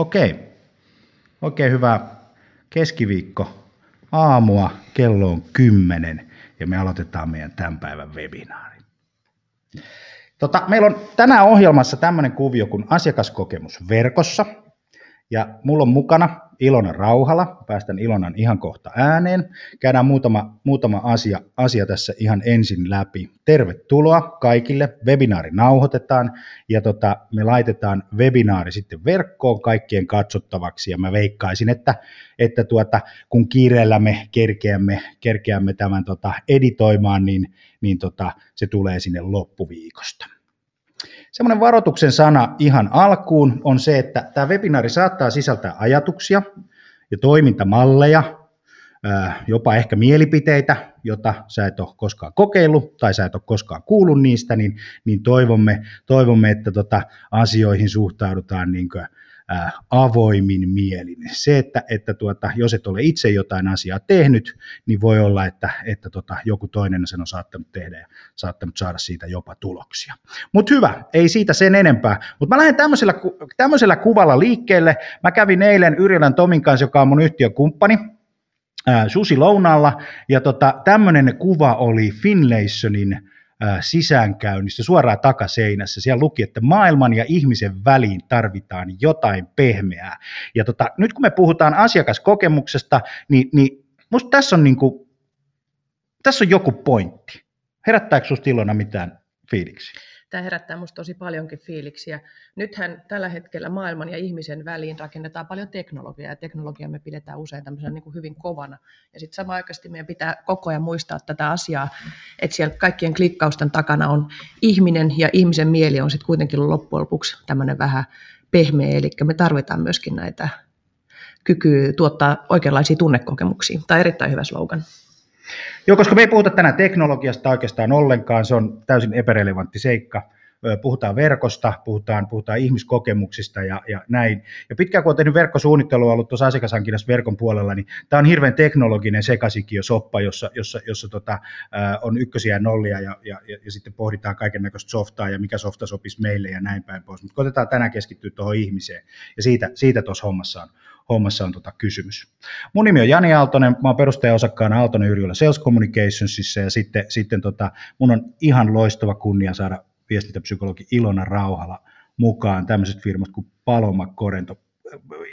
Okei. Oikein hyvää keskiviikko aamua. Kello on kymmenen ja me aloitetaan meidän tämän päivän webinaari. Tota, meillä on tänään ohjelmassa tämmöinen kuvio kuin asiakaskokemus verkossa. Ja mulla on mukana Ilona Rauhala. Päästän Ilonan ihan kohta ääneen. Käydään muutama, muutama asia, asia tässä ihan ensin läpi. Tervetuloa kaikille. Webinaari nauhoitetaan ja tota, me laitetaan webinaari sitten verkkoon kaikkien katsottavaksi. Ja mä veikkaisin, että, että tuota, kun kiireellä me kerkeämme, kerkeämme tämän tota, editoimaan, niin, niin tota, se tulee sinne loppuviikosta. Semmoinen varoituksen sana ihan alkuun on se, että tämä webinaari saattaa sisältää ajatuksia ja toimintamalleja, jopa ehkä mielipiteitä, jota sä et ole koskaan kokeillut tai sä et ole koskaan kuullut niistä, niin, niin toivomme, toivomme, että tota asioihin suhtaudutaan niin kuin avoimin mielin. Se, että, että tuota, jos et ole itse jotain asiaa tehnyt, niin voi olla, että, että tota, joku toinen sen on saattanut tehdä ja saattanut saada siitä jopa tuloksia. Mutta hyvä, ei siitä sen enempää. Mutta mä lähden tämmöisellä, tämmöisellä kuvalla liikkeelle. Mä kävin eilen Yrjölän Tomin kanssa, joka on mun yhtiökumppani, Susi Lounaalla, ja tota, tämmöinen kuva oli Finlaysonin sisäänkäynnistä suoraan takaseinässä. Siellä luki, että maailman ja ihmisen väliin tarvitaan jotain pehmeää. Ja tota, nyt kun me puhutaan asiakaskokemuksesta, niin, niin musta tässä on, niinku, tässä on joku pointti. Herättääkö sinusta mitään fiiliksiä? Tämä herättää minusta tosi paljonkin fiiliksiä. Nythän tällä hetkellä maailman ja ihmisen väliin rakennetaan paljon teknologiaa, ja teknologiaa me pidetään usein tämmöisenä niin kuin hyvin kovana. Ja sitten samanaikaisesti meidän pitää koko ajan muistaa tätä asiaa, että siellä kaikkien klikkausten takana on ihminen, ja ihmisen mieli on sitten kuitenkin loppujen lopuksi tämmöinen vähän pehmeä, eli me tarvitaan myöskin näitä kykyä tuottaa oikeanlaisia tunnekokemuksia. Tämä on erittäin hyvä slogan. Joo, koska me ei puhuta tänään teknologiasta oikeastaan ollenkaan, se on täysin epärelevantti seikka. Puhutaan verkosta, puhutaan, puhutaan ihmiskokemuksista ja, ja näin. Ja pitkään kun olen tehnyt verkkosuunnittelua, ollut tuossa asiakashankinnassa verkon puolella, niin tämä on hirveän teknologinen sekasikio soppa, jossa, jossa, jossa tota, on ykkösiä ja nollia ja, ja, ja, ja sitten pohditaan kaiken näköistä softaa ja mikä softa sopisi meille ja näin päin pois. Mutta koitetaan tänään keskittyä tuohon ihmiseen ja siitä, siitä tuossa hommassa on, hommassa on tota kysymys. Mun nimi on Jani Aaltonen, mä oon perustaja-osakkaana Aaltonen Yrjölä Sales Communicationsissa ja sitten, sitten tota, mun on ihan loistava kunnia saada viestintäpsykologi Ilona Rauhala mukaan tämmöiset firmat kuin Paloma Korento.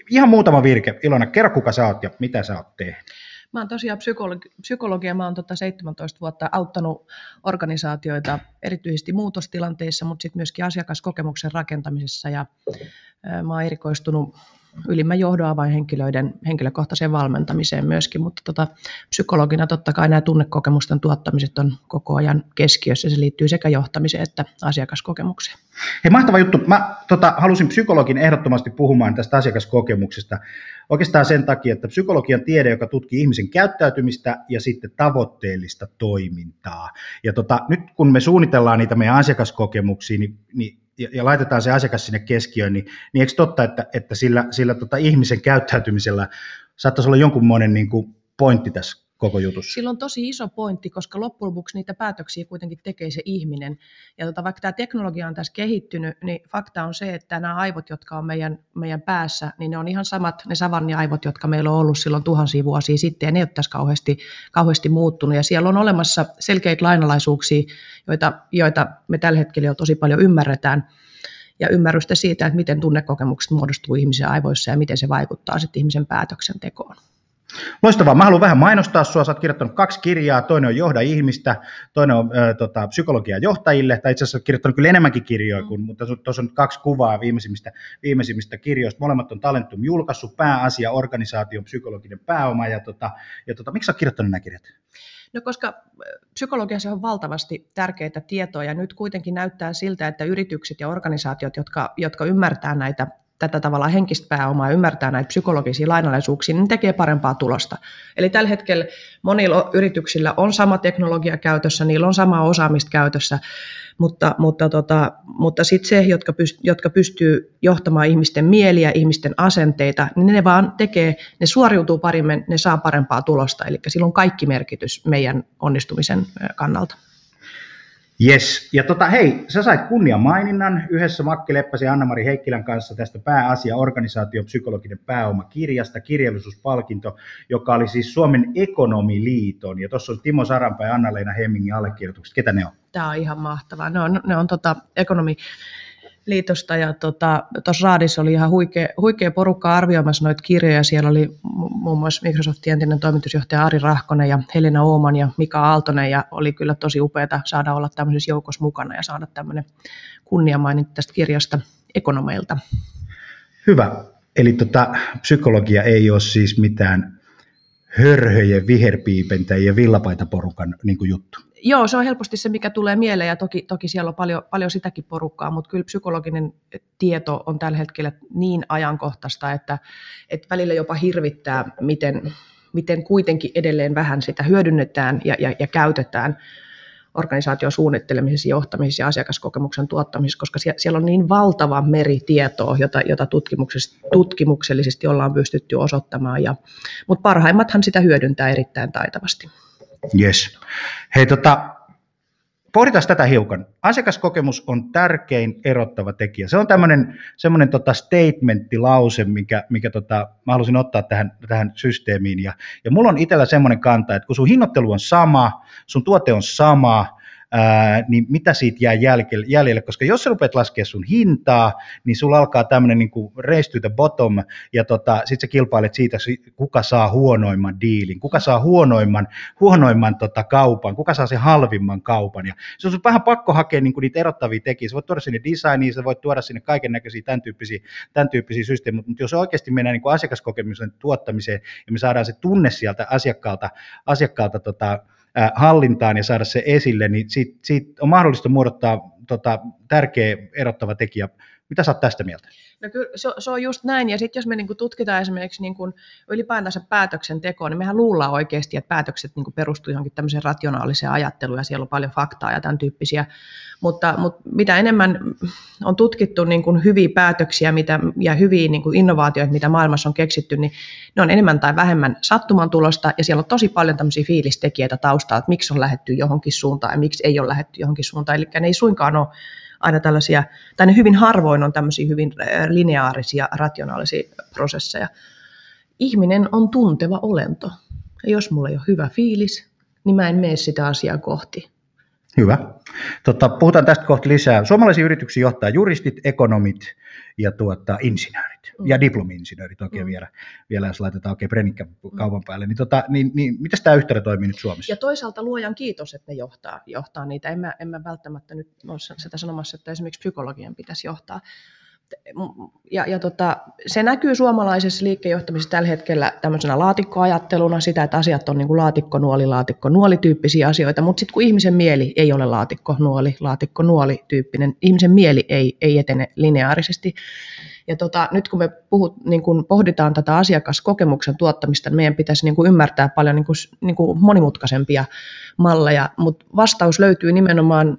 Ihan muutama virke. Ilona, kerro kuka sä oot ja mitä sä oot tehnyt. Mä oon tosiaan psykologi, psykologia, mä oon tota 17 vuotta auttanut organisaatioita erityisesti muutostilanteissa, mutta sitten myöskin asiakaskokemuksen rakentamisessa ja mä oon erikoistunut ylimmän johdon avainhenkilöiden henkilökohtaiseen valmentamiseen myöskin, mutta tota, psykologina totta kai nämä tunnekokemusten tuottamiset on koko ajan keskiössä. Se liittyy sekä johtamiseen että asiakaskokemukseen. Hei, mahtava juttu. Mä tota, halusin psykologin ehdottomasti puhumaan tästä asiakaskokemuksesta. Oikeastaan sen takia, että psykologian tiede, joka tutkii ihmisen käyttäytymistä ja sitten tavoitteellista toimintaa. Ja tota, nyt kun me suunnitellaan niitä meidän asiakaskokemuksia, niin, niin ja, ja laitetaan se asiakas sinne keskiöön, niin, niin eikö totta, että, että sillä, sillä tota ihmisen käyttäytymisellä saattaisi olla jonkunmoinen niin kuin pointti tässä koko jutussa. Sillä on tosi iso pointti, koska loppujen lopuksi niitä päätöksiä kuitenkin tekee se ihminen. Ja tota, vaikka tämä teknologia on tässä kehittynyt, niin fakta on se, että nämä aivot, jotka on meidän, meidän päässä, niin ne on ihan samat ne savanni-aivot, jotka meillä on ollut silloin tuhansia vuosia sitten, ja ne ei ole tässä kauheasti, kauheasti muuttunut. Ja siellä on olemassa selkeitä lainalaisuuksia, joita, joita me tällä hetkellä jo tosi paljon ymmärretään, ja ymmärrystä siitä, että miten tunnekokemukset muodostuu ihmisen aivoissa ja miten se vaikuttaa sitten ihmisen päätöksentekoon. Loistavaa. Mä haluan vähän mainostaa sua. Sä oot kirjoittanut kaksi kirjaa. Toinen on Johda ihmistä, toinen on äh, tota, psykologia johtajille. Tai itse asiassa kirjoittanut kyllä enemmänkin kirjoja, kuin, mutta tuossa on kaksi kuvaa viimeisimmistä, viimeisimmistä kirjoista. Molemmat on Talentum julkaissut, pääasia, organisaation psykologinen pääoma. Ja, tota, ja tota, miksi sä oot kirjoittanut nämä kirjat? No koska psykologiassa on valtavasti tärkeitä tietoa ja nyt kuitenkin näyttää siltä, että yritykset ja organisaatiot, jotka, jotka ymmärtää näitä tätä tavalla henkistä pääomaa ymmärtää näitä psykologisia lainalaisuuksia, niin tekee parempaa tulosta. Eli tällä hetkellä monilla yrityksillä on sama teknologia käytössä, niillä on sama osaamista käytössä, mutta, mutta, tota, mutta sitten se, jotka, pyst, jotka pystyy johtamaan ihmisten mieliä, ihmisten asenteita, niin ne vaan tekee, ne suoriutuu paremmin, ne saa parempaa tulosta. Eli sillä on kaikki merkitys meidän onnistumisen kannalta. Yes. Ja tota, hei, sä sait kunniamaininnan yhdessä Makki Leppäsen ja Anna-Mari Heikkilän kanssa tästä pääasia organisaation psykologinen pääomakirjasta, kirjallisuuspalkinto, joka oli siis Suomen ekonomiliiton. Ja tuossa on Timo Saranpää ja Anna-Leena Hemmingin allekirjoitukset. Ketä ne on? Tämä on ihan mahtavaa. Ne on, ne on tota, ekonomi liitosta ja tuossa tota, Raadissa oli ihan huikea, huikea porukka arvioimassa noita kirjoja. Siellä oli muun muassa Microsoftin entinen toimitusjohtaja Ari Rahkonen ja Helena Ooman ja Mika Aaltonen ja oli kyllä tosi upeata saada olla tämmöisessä joukossa mukana ja saada tämmöinen kunniamaininta tästä kirjasta ekonomeilta. Hyvä. Eli tota, psykologia ei ole siis mitään hörhöjen, viherpiipentäjien, villapaitaporukan niin juttu. Joo, se on helposti se, mikä tulee mieleen ja toki, toki siellä on paljon, paljon sitäkin porukkaa, mutta kyllä psykologinen tieto on tällä hetkellä niin ajankohtaista, että, että välillä jopa hirvittää, miten, miten kuitenkin edelleen vähän sitä hyödynnetään ja, ja, ja käytetään organisaation suunnittelemisessa, johtamisessa ja asiakaskokemuksen tuottamisessa, koska siellä on niin valtava meri tietoa, jota, jota tutkimuksellisesti ollaan pystytty osoittamaan. Ja, mutta parhaimmathan sitä hyödyntää erittäin taitavasti. Yes. Hei, tota, pohditaan tätä hiukan. Asiakaskokemus on tärkein erottava tekijä. Se on tämmöinen semmoinen tota statementtilause, mikä, mikä tota, mä halusin ottaa tähän, tähän systeemiin. Ja, ja mulla on itsellä semmoinen kanta, että kun sun hinnoittelu on sama, sun tuote on sama, ää, niin mitä siitä jää jäljelle, koska jos sä rupeat laskemaan sun hintaa, niin sulla alkaa tämmöinen niin race to the bottom, ja tota, sit sä kilpailet siitä, kuka saa huonoimman diilin, kuka saa huonoimman, huonoimman tota, kaupan, kuka saa sen halvimman kaupan, ja se on vähän pakko hakea niin kuin niitä erottavia tekijöitä, sä voit tuoda sinne designiin, sä voit tuoda sinne kaiken näköisiä tämän tyyppisiä, tämän tyyppisiä systeemejä, mutta jos oikeasti mennään niin kuin asiakaskokemuksen tuottamiseen, ja me saadaan se tunne sieltä asiakkaalta, asiakkaalta tota, hallintaan ja saada se esille, niin siitä, siitä on mahdollista muodottaa tota, tärkeä erottava tekijä. Mitä sä oot tästä mieltä? No kyllä se, se on just näin, ja sitten jos me niinku tutkitaan esimerkiksi niinku ylipäätänsä päätöksentekoa, niin mehän luullaan oikeasti, että päätökset niinku perustuu johonkin tämmöiseen rationaaliseen ajatteluun, ja siellä on paljon faktaa ja tämän tyyppisiä, mutta, mutta mitä enemmän on tutkittu niinku hyviä päätöksiä mitä, ja hyviä niinku innovaatioita, mitä maailmassa on keksitty, niin ne on enemmän tai vähemmän sattuman tulosta, ja siellä on tosi paljon tämmöisiä fiilistekijöitä taustalla, että miksi on lähetty johonkin suuntaan ja miksi ei ole lähetty johonkin suuntaan, eli ne ei suinkaan ole aina tällaisia, tai ne hyvin harvoin on tämmöisiä hyvin äh, lineaarisia, rationaalisia prosesseja. Ihminen on tunteva olento. Ja jos mulla ei ole hyvä fiilis, niin mä en mene sitä asiaa kohti. Hyvä. Totta, puhutaan tästä kohta lisää. Suomalaisia yrityksiä johtaa juristit, ekonomit ja tuota, insinöörit. Mm. Ja diplomi-insinöörit oikein mm. vielä, vielä, jos laitetaan oikein prenikkä kaupan päälle. Niin, tota, niin, niin miten tämä yhtälö toimii nyt Suomessa? Ja toisaalta luojan kiitos, että ne johtaa, johtaa niitä. En mä, en mä välttämättä nyt ole sitä sanomassa, että esimerkiksi psykologian pitäisi johtaa ja, ja tota, se näkyy suomalaisessa liikkejohtamisessa tällä hetkellä tämmöisenä laatikkoajatteluna, sitä, että asiat on niin kuin laatikko, nuoli, laatikko, nuoli tyyppisiä asioita, mutta sitten kun ihmisen mieli ei ole laatikko, nuoli, laatikko, nuoli tyyppinen, ihmisen mieli ei, ei etene lineaarisesti. Ja tota, nyt kun me puhut, niin kun pohditaan tätä asiakaskokemuksen tuottamista, niin meidän pitäisi niin kuin ymmärtää paljon niin kuin, niin kuin monimutkaisempia malleja, mutta vastaus löytyy nimenomaan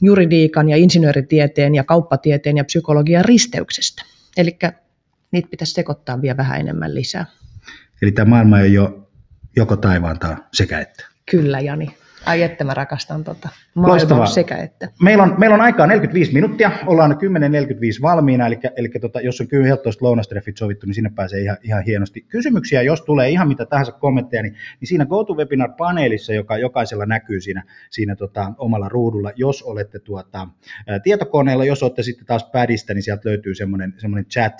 juridiikan ja insinööritieteen ja kauppatieteen ja psykologian risteyksestä. Eli niitä pitäisi sekoittaa vielä vähän enemmän lisää. Eli tämä maailma ei ole joko taivaan tai sekä että. Kyllä, Jani. Ai että mä rakastan tota maailmaa sekä että. Meillä on, meillä on aikaa 45 minuuttia, ollaan 10.45 valmiina, eli, eli tota, jos on 11 lounastreffit sovittu, niin sinne pääsee ihan, ihan hienosti. Kysymyksiä, jos tulee ihan mitä tahansa kommentteja, niin, niin siinä GoToWebinar-paneelissa, joka jokaisella näkyy siinä, siinä tota, omalla ruudulla, jos olette tuota, ää, tietokoneella, jos olette sitten taas pädistä, niin sieltä löytyy semmoinen, semmoinen chat,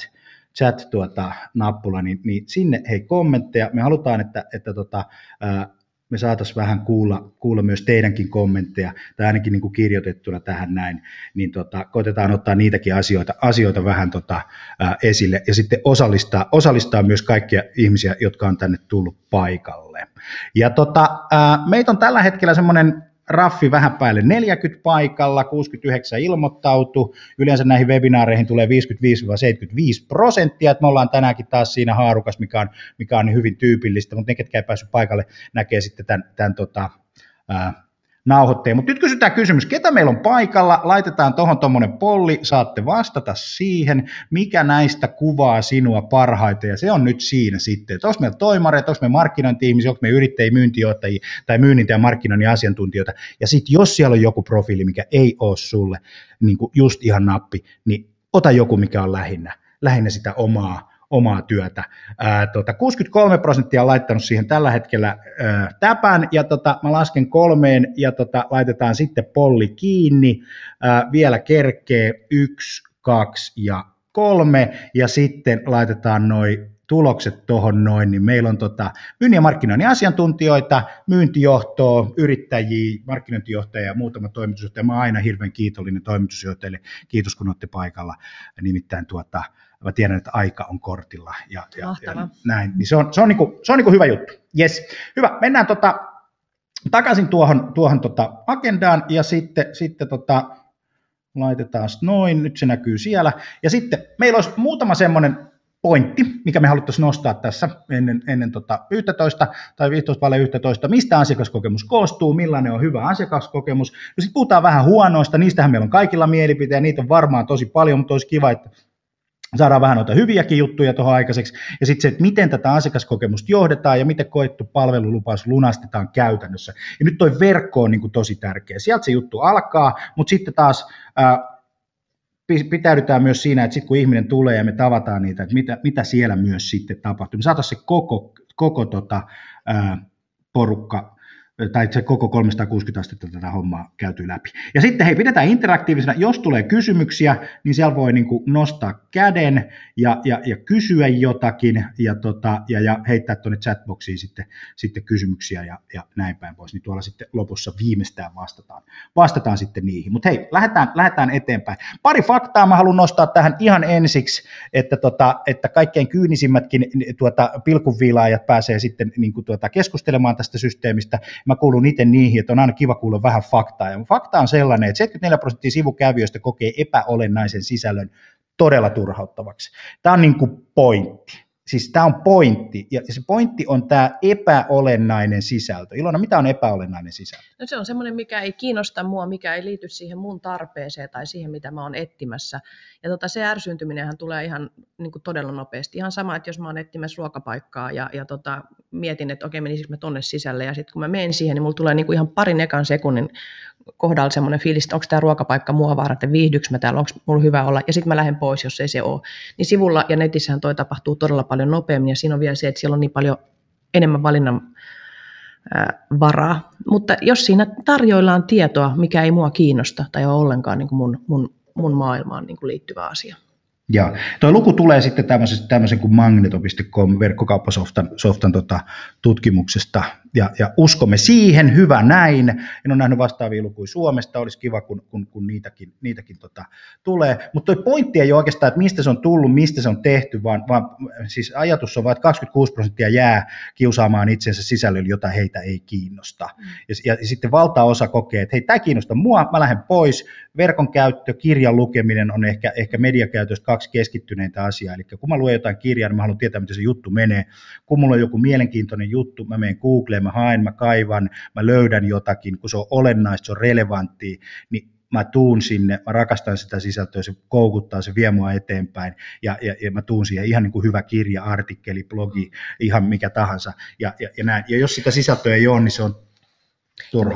chat-nappula, tuota, niin, niin sinne hei kommentteja. Me halutaan, että, että tota, ää, me saataisiin vähän kuulla, kuulla myös teidänkin kommentteja, tai ainakin niin kuin kirjoitettuna tähän näin, niin tota, koitetaan ottaa niitäkin asioita, asioita vähän tota, ää, esille, ja sitten osallistaa, osallistaa myös kaikkia ihmisiä, jotka on tänne tullut paikalle. Ja tota, ää, meitä on tällä hetkellä semmoinen raffi vähän päälle 40 paikalla, 69 ilmoittautu. Yleensä näihin webinaareihin tulee 55-75 prosenttia, että me ollaan tänäänkin taas siinä haarukas, mikä on, mikä on hyvin tyypillistä, mutta ne, ketkä ei päässyt paikalle, näkee sitten tämän, tämän tota, ää, nauhoitteen. Mutta nyt kysytään kysymys, ketä meillä on paikalla, laitetaan tuohon tuommoinen polli, saatte vastata siihen, mikä näistä kuvaa sinua parhaiten, ja se on nyt siinä sitten, että onko meillä toimareita, onko meillä markkinointi-ihmisiä, onko meillä yrittäjiä, myyntijohtajia tai myynnin ja markkinoinnin asiantuntijoita, ja sitten jos siellä on joku profiili, mikä ei ole sulle niin just ihan nappi, niin ota joku, mikä on lähinnä, lähinnä sitä omaa, omaa työtä. Ää, tota, 63 prosenttia on laittanut siihen tällä hetkellä ää, täpän, ja tota, mä lasken kolmeen, ja tota, laitetaan sitten polli kiinni, ää, vielä kerkee yksi, kaksi ja kolme, ja sitten laitetaan noin tulokset tuohon noin, niin meillä on tota, myynnin ja markkinoinnin asiantuntijoita, myyntijohtoa, yrittäjiä, markkinointijohtajia ja muutama toimitusjohtaja. Mä oon aina hirveän kiitollinen toimitusjohtajille. Kiitos kun olette paikalla. Nimittäin tuota, mä tiedän, että aika on kortilla ja, ja, ja näin. Niin se on, se on, niinku, se on niinku hyvä juttu. Yes. Hyvä, mennään tota, takaisin tuohon, tuohon tota agendaan ja sitten, sitten tota, laitetaan noin, nyt se näkyy siellä. Ja sitten meillä olisi muutama semmoinen pointti, mikä me haluttaisiin nostaa tässä ennen, ennen tota 11 tai 15 11, mistä asiakaskokemus koostuu, millainen on hyvä asiakaskokemus. No sitten puhutaan vähän huonoista, niistähän meillä on kaikilla mielipiteitä, niitä on varmaan tosi paljon, mutta olisi kiva, että saadaan vähän noita hyviäkin juttuja tuohon aikaiseksi, ja sitten se, että miten tätä asiakaskokemusta johdetaan ja miten koettu palvelulupaus lunastetaan käytännössä. Ja nyt toi verkko on niin kuin tosi tärkeä. Sieltä se juttu alkaa, mutta sitten taas pitäydytään myös siinä, että sitten kun ihminen tulee ja me tavataan niitä, että mitä, mitä siellä myös sitten tapahtuu. Me saataisiin se koko, koko tota, ää, porukka tai se koko 360 astetta tätä hommaa käyty läpi. Ja sitten hei, pidetään interaktiivisena, jos tulee kysymyksiä, niin siellä voi niin kuin nostaa käden ja, ja, ja kysyä jotakin ja, tota, ja, ja heittää tuonne chatboxiin sitten, sitten kysymyksiä ja, ja näin päin pois, niin tuolla sitten lopussa viimeistään vastataan, vastataan sitten niihin. Mutta hei, lähdetään, lähdetään eteenpäin. Pari faktaa mä haluan nostaa tähän ihan ensiksi, että, tota, että kaikkein kyynisimmätkin tuota, pilkunviilaajat pääsee sitten niin kuin tuota, keskustelemaan tästä systeemistä, mä kuulun itse niihin, että on aina kiva kuulla vähän faktaa. Ja fakta on sellainen, että 74 prosenttia sivukävijöistä kokee epäolennaisen sisällön todella turhauttavaksi. Tämä on niin kuin pointti. Siis tämä on pointti, ja se pointti on tämä epäolennainen sisältö. Ilona, mitä on epäolennainen sisältö? No se on semmoinen, mikä ei kiinnosta mua, mikä ei liity siihen mun tarpeeseen tai siihen, mitä mä oon etsimässä. Ja tota, se ärsyntyminenhän tulee ihan niin kuin todella nopeasti. Ihan sama, että jos mä oon etsimässä ruokapaikkaa ja, ja tota, mietin, että okei, menisikö mä tonne sisälle, ja sitten kun mä menen siihen, niin mulla tulee niin kuin ihan parin ekan sekunnin kohdalla semmoinen fiilis, että onko tämä ruokapaikka mua varten, viihdyks mä täällä, onko mulla hyvä olla, ja sitten mä lähden pois, jos ei se ole. Niin sivulla ja netissähän toi tapahtuu todella paljon nopeammin, ja siinä on vielä se, että siellä on niin paljon enemmän valinnan varaa. Mutta jos siinä tarjoillaan tietoa, mikä ei mua kiinnosta tai ole ollenkaan niin kuin mun, mun, mun maailmaan niin kuin liittyvä asia, ja tuo luku tulee sitten tämmöisen, tämmöisen kuin magneto.com verkkokauppasoftan softan, tota, tutkimuksesta, ja, ja, uskomme siihen, hyvä näin. En ole nähnyt vastaavia lukuja Suomesta, olisi kiva, kun, kun, kun niitäkin, niitäkin tota, tulee. Mutta tuo pointti ei ole oikeastaan, että mistä se on tullut, mistä se on tehty, vaan, vaan siis ajatus on vain, että 26 prosenttia jää kiusaamaan itsensä sisällöllä, jota heitä ei kiinnosta. Mm. Ja, ja, ja sitten valtaosa kokee, että hei, tämä kiinnostaa mua, mä lähden pois. Verkon käyttö, kirjan lukeminen on ehkä, ehkä mediakäytöstä kaksi keskittyneitä asiaa. Eli kun mä luen jotain kirjaa, niin mä haluan tietää, miten se juttu menee. Kun mulla on joku mielenkiintoinen juttu, mä menen Googleen, mä haen, mä kaivan, mä löydän jotakin, kun se on olennaista, se on relevanttia, niin mä tuun sinne, mä rakastan sitä sisältöä, se koukuttaa, se vie mua eteenpäin, ja, ja, ja mä tuun siihen. Ihan niin kuin hyvä kirja, artikkeli, blogi, ihan mikä tahansa, ja, ja, ja näin. Ja jos sitä sisältöä ei ole, niin se on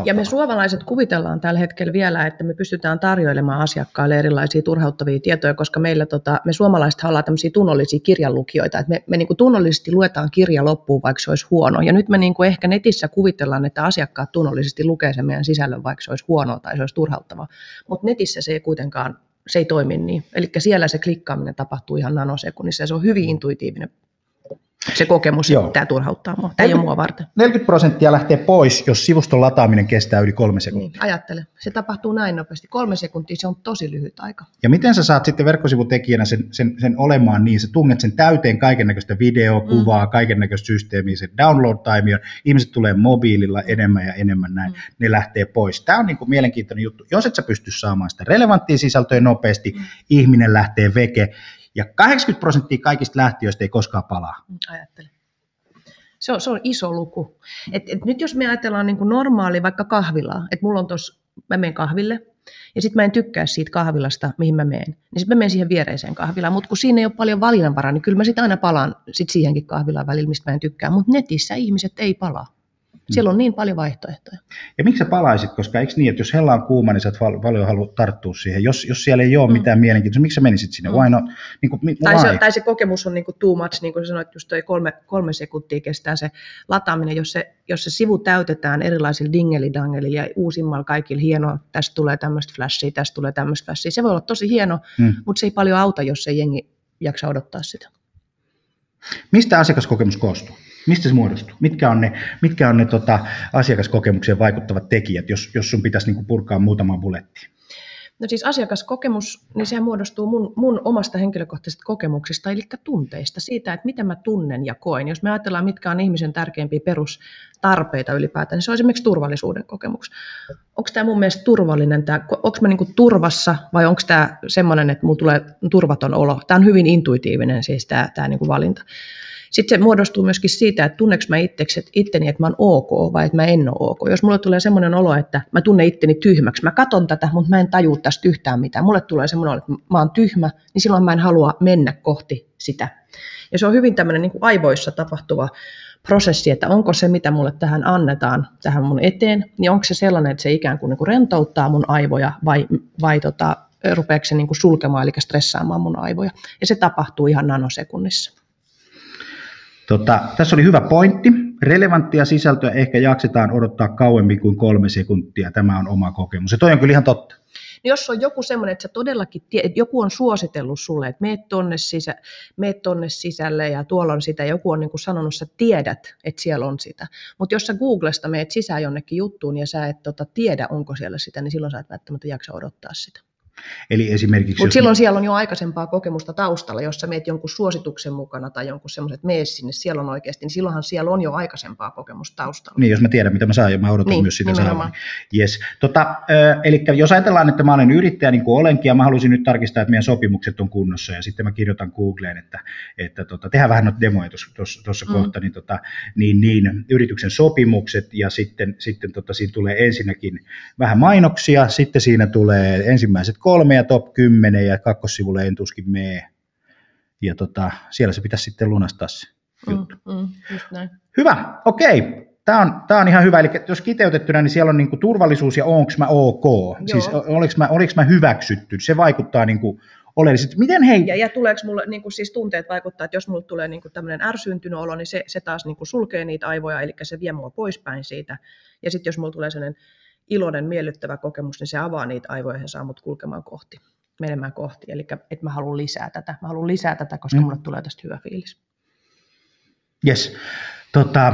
ja me suomalaiset kuvitellaan tällä hetkellä vielä, että me pystytään tarjoilemaan asiakkaille erilaisia turhauttavia tietoja, koska meillä tota, me suomalaiset ollaan tämmöisiä tunnollisia kirjanlukijoita, että me, me niin kuin tunnollisesti luetaan kirja loppuun, vaikka se olisi huono. Ja nyt me niin kuin ehkä netissä kuvitellaan, että asiakkaat tunnollisesti lukee sen meidän sisällön, vaikka se olisi huono tai se olisi turhauttava. Mutta netissä se ei kuitenkaan se ei toimi niin. Eli siellä se klikkaaminen tapahtuu ihan nanosekunnissa ja se on hyvin intuitiivinen se kokemus, Joo. tämä turhauttaa mua. Tämä ei ole mua varten. 40 prosenttia lähtee pois, jos sivuston lataaminen kestää yli kolme sekuntia. Niin, ajattele. Se tapahtuu näin nopeasti. Kolme sekuntia, se on tosi lyhyt aika. Ja miten sä saat sitten verkkosivutekijänä sen, sen, sen olemaan niin, sä tunnet sen täyteen kaiken näköistä videokuvaa, mm. kaiken näköistä systeemiä, se download time, ihmiset tulee mobiililla enemmän ja enemmän näin, mm. ne lähtee pois. Tämä on niin kuin mielenkiintoinen juttu. Jos et sä pysty saamaan sitä relevanttia sisältöä nopeasti, mm. ihminen lähtee veke. Ja 80 prosenttia kaikista lähtiöistä ei koskaan palaa. Ajattele. Se on, se on iso luku. Et, et nyt jos me ajatellaan niin kuin normaali vaikka kahvilaa, että mulla on tuossa, mä menen kahville, ja sitten mä en tykkää siitä kahvilasta, mihin mä menen, niin sitten mä menen siihen viereiseen kahvilaan. Mutta kun siinä ei ole paljon valinnanvaraa, niin kyllä mä sitten aina palaan sit siihenkin kahvilaan välillä, mistä mä en tykkää. Mutta netissä ihmiset ei palaa. Siellä on niin paljon vaihtoehtoja. Ja miksi sä palaisit, koska eikö niin, että jos hella on kuuma, niin sä et paljon halua tarttua siihen. Jos, jos siellä ei ole mm. mitään mielenkiintoista, miksi sä menisit sinne? Mm. Why not? Niin kuin, tai, se, tai se kokemus on niin kuin too much, niin kuin sä sanoit, just toi kolme, kolme sekuntia kestää se lataaminen. Jos se, jos se sivu täytetään erilaisilla dingelidangeli ja uusimmalla kaikilla hieno, tästä tulee tämmöistä flashia, tästä tulee tämmöistä flashia. Se voi olla tosi hieno, mm. mutta se ei paljon auta, jos ei jengi jaksa odottaa sitä. Mistä asiakaskokemus koostuu? Mistä se muodostuu? Mitkä on ne, mitkä on ne tota, asiakaskokemukseen vaikuttavat tekijät, jos, jos sun pitäisi niinku purkaa muutama buletti? No siis asiakaskokemus, niin sehän muodostuu mun, mun omasta henkilökohtaisesta kokemuksesta, eli tunteista, siitä, että mitä mä tunnen ja koen. Jos me ajatellaan, mitkä on ihmisen tärkeimpiä perustarpeita ylipäätään, niin se on esimerkiksi turvallisuuden kokemus. Onko tämä mun mielestä turvallinen, onko mä niinku turvassa vai onko tämä semmoinen, että mulla tulee turvaton olo? Tämä on hyvin intuitiivinen siis tämä niinku valinta. Sitten se muodostuu myöskin siitä, että tunneks mä itseksi, että itteni, että mä oon ok vai että mä en ole ok. Jos mulle tulee semmoinen olo, että mä tunnen itteni tyhmäksi, mä katon tätä, mutta mä en tajua tästä yhtään mitään. Mulle tulee semmoinen olo, että mä oon tyhmä, niin silloin mä en halua mennä kohti sitä. Ja se on hyvin tämmöinen niin kuin aivoissa tapahtuva prosessi, että onko se, mitä mulle tähän annetaan, tähän mun eteen, niin onko se sellainen, että se ikään kuin, niin kuin rentouttaa mun aivoja vai, vai tota, rupeako se niin kuin sulkemaan, eli stressaamaan mun aivoja. Ja se tapahtuu ihan nanosekunnissa. Tota, tässä oli hyvä pointti. Relevanttia sisältöä ehkä jaksetaan odottaa kauemmin kuin kolme sekuntia. Tämä on oma kokemus. Ja toi on kyllä ihan totta. Jos on joku semmoinen, että sä todellakin, tie, että joku on suositellut sulle, että meet tonne, sisä, meet tonne sisälle ja tuolla on sitä, joku on niin kuin sanonut, että sä tiedät, että siellä on sitä. Mutta jos sä Googlesta meet sisään jonnekin juttuun ja sä et tota, tiedä, onko siellä sitä, niin silloin sä et välttämättä jaksa odottaa sitä. Eli esimerkiksi... Mutta silloin siellä on jo aikaisempaa kokemusta taustalla, jos sä meet jonkun suosituksen mukana tai jonkun semmoisen, että mene sinne, siellä on oikeasti, niin silloinhan siellä on jo aikaisempaa kokemusta taustalla. Niin, jos mä tiedän, mitä mä saan ja mä odotan niin, myös sitä saavani. Yes. Tota, eli jos ajatellaan, että mä olen yrittäjä, niin kuin olenkin, ja mä haluaisin nyt tarkistaa, että meidän sopimukset on kunnossa, ja sitten mä kirjoitan Googleen, että, että tota, tehdään vähän noita demoja tuossa mm. kohta, niin, tota, niin, niin, yrityksen sopimukset, ja sitten, sitten tota, siinä tulee ensinnäkin vähän mainoksia, sitten siinä tulee ensimmäiset kolme ja top 10 ja kakkossivulle en tuskin mene. Ja tota, siellä se pitäisi sitten lunastaa se mm, juttu. Mm, mm, just näin. Hyvä, okei. Tämä on, tämä on ihan hyvä. Eli jos kiteytettynä, niin siellä on niin kuin turvallisuus ja onko mä ok. Joo. Siis oliko mä, oliko mä hyväksytty. Se vaikuttaa niin kuin oleellisesti. Miten hei... Ja, ja tuleeko mulle, niin kuin siis tunteet vaikuttaa, että jos mulle tulee niin kuin tämmöinen ärsyyntynyt olo, niin se, se taas niin kuin sulkee niitä aivoja, eli se vie mua poispäin siitä. Ja sitten jos mulle tulee sellainen iloinen, miellyttävä kokemus, niin se avaa niitä aivoja ja saa mut kulkemaan kohti, menemään kohti. Eli että mä haluan lisää tätä. Mä haluan lisää tätä, koska mm. mulle tulee tästä hyvä fiilis. Yes. Tota,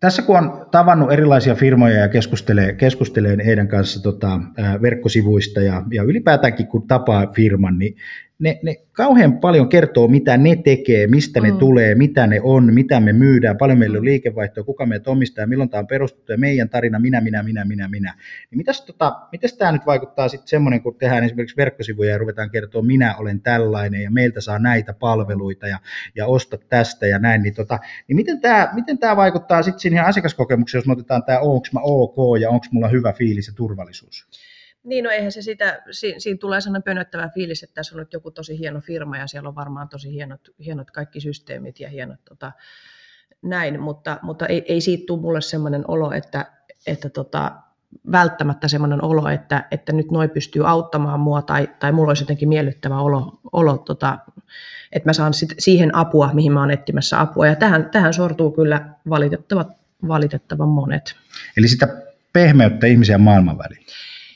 tässä kun on tavannut erilaisia firmoja ja keskustelee, keskustelee heidän kanssa tota, verkkosivuista ja, ja ylipäätäänkin kun tapaa firman, niin ne, ne kauhean paljon kertoo, mitä ne tekee, mistä mm. ne tulee, mitä ne on, mitä me myydään, paljon meillä on liikevaihtoa, kuka meitä omistaa, milloin tämä on perustettu ja meidän tarina, minä, minä, minä, minä, minä. Niin mitäs, tota, mitäs tämä nyt vaikuttaa sitten semmoinen, kun tehdään esimerkiksi verkkosivuja ja ruvetaan kertoa, minä olen tällainen ja meiltä saa näitä palveluita ja, ja osta tästä ja näin, niin, tota, niin miten tämä miten tämä vaikuttaa sitten siihen asiakaskokemukseen, jos me otetaan tämä onko mä ok ja onko mulla hyvä fiilis ja turvallisuus? Niin, no eihän se sitä, si, siinä tulee sellainen pönöttävä fiilis, että tässä on nyt joku tosi hieno firma ja siellä on varmaan tosi hienot, hienot kaikki systeemit ja hienot tota, näin, mutta, mutta ei, ei siitä tule mulle sellainen olo, että, että tota, välttämättä sellainen olo, että, että nyt noin pystyy auttamaan mua tai, tai mulla olisi jotenkin miellyttävä olo, olo tota, että mä saan sit siihen apua, mihin mä oon etsimässä apua. Ja tähän, tähän sortuu kyllä valitettavat, valitettavan monet. Eli sitä pehmeyttä ihmisiä maailman väliin.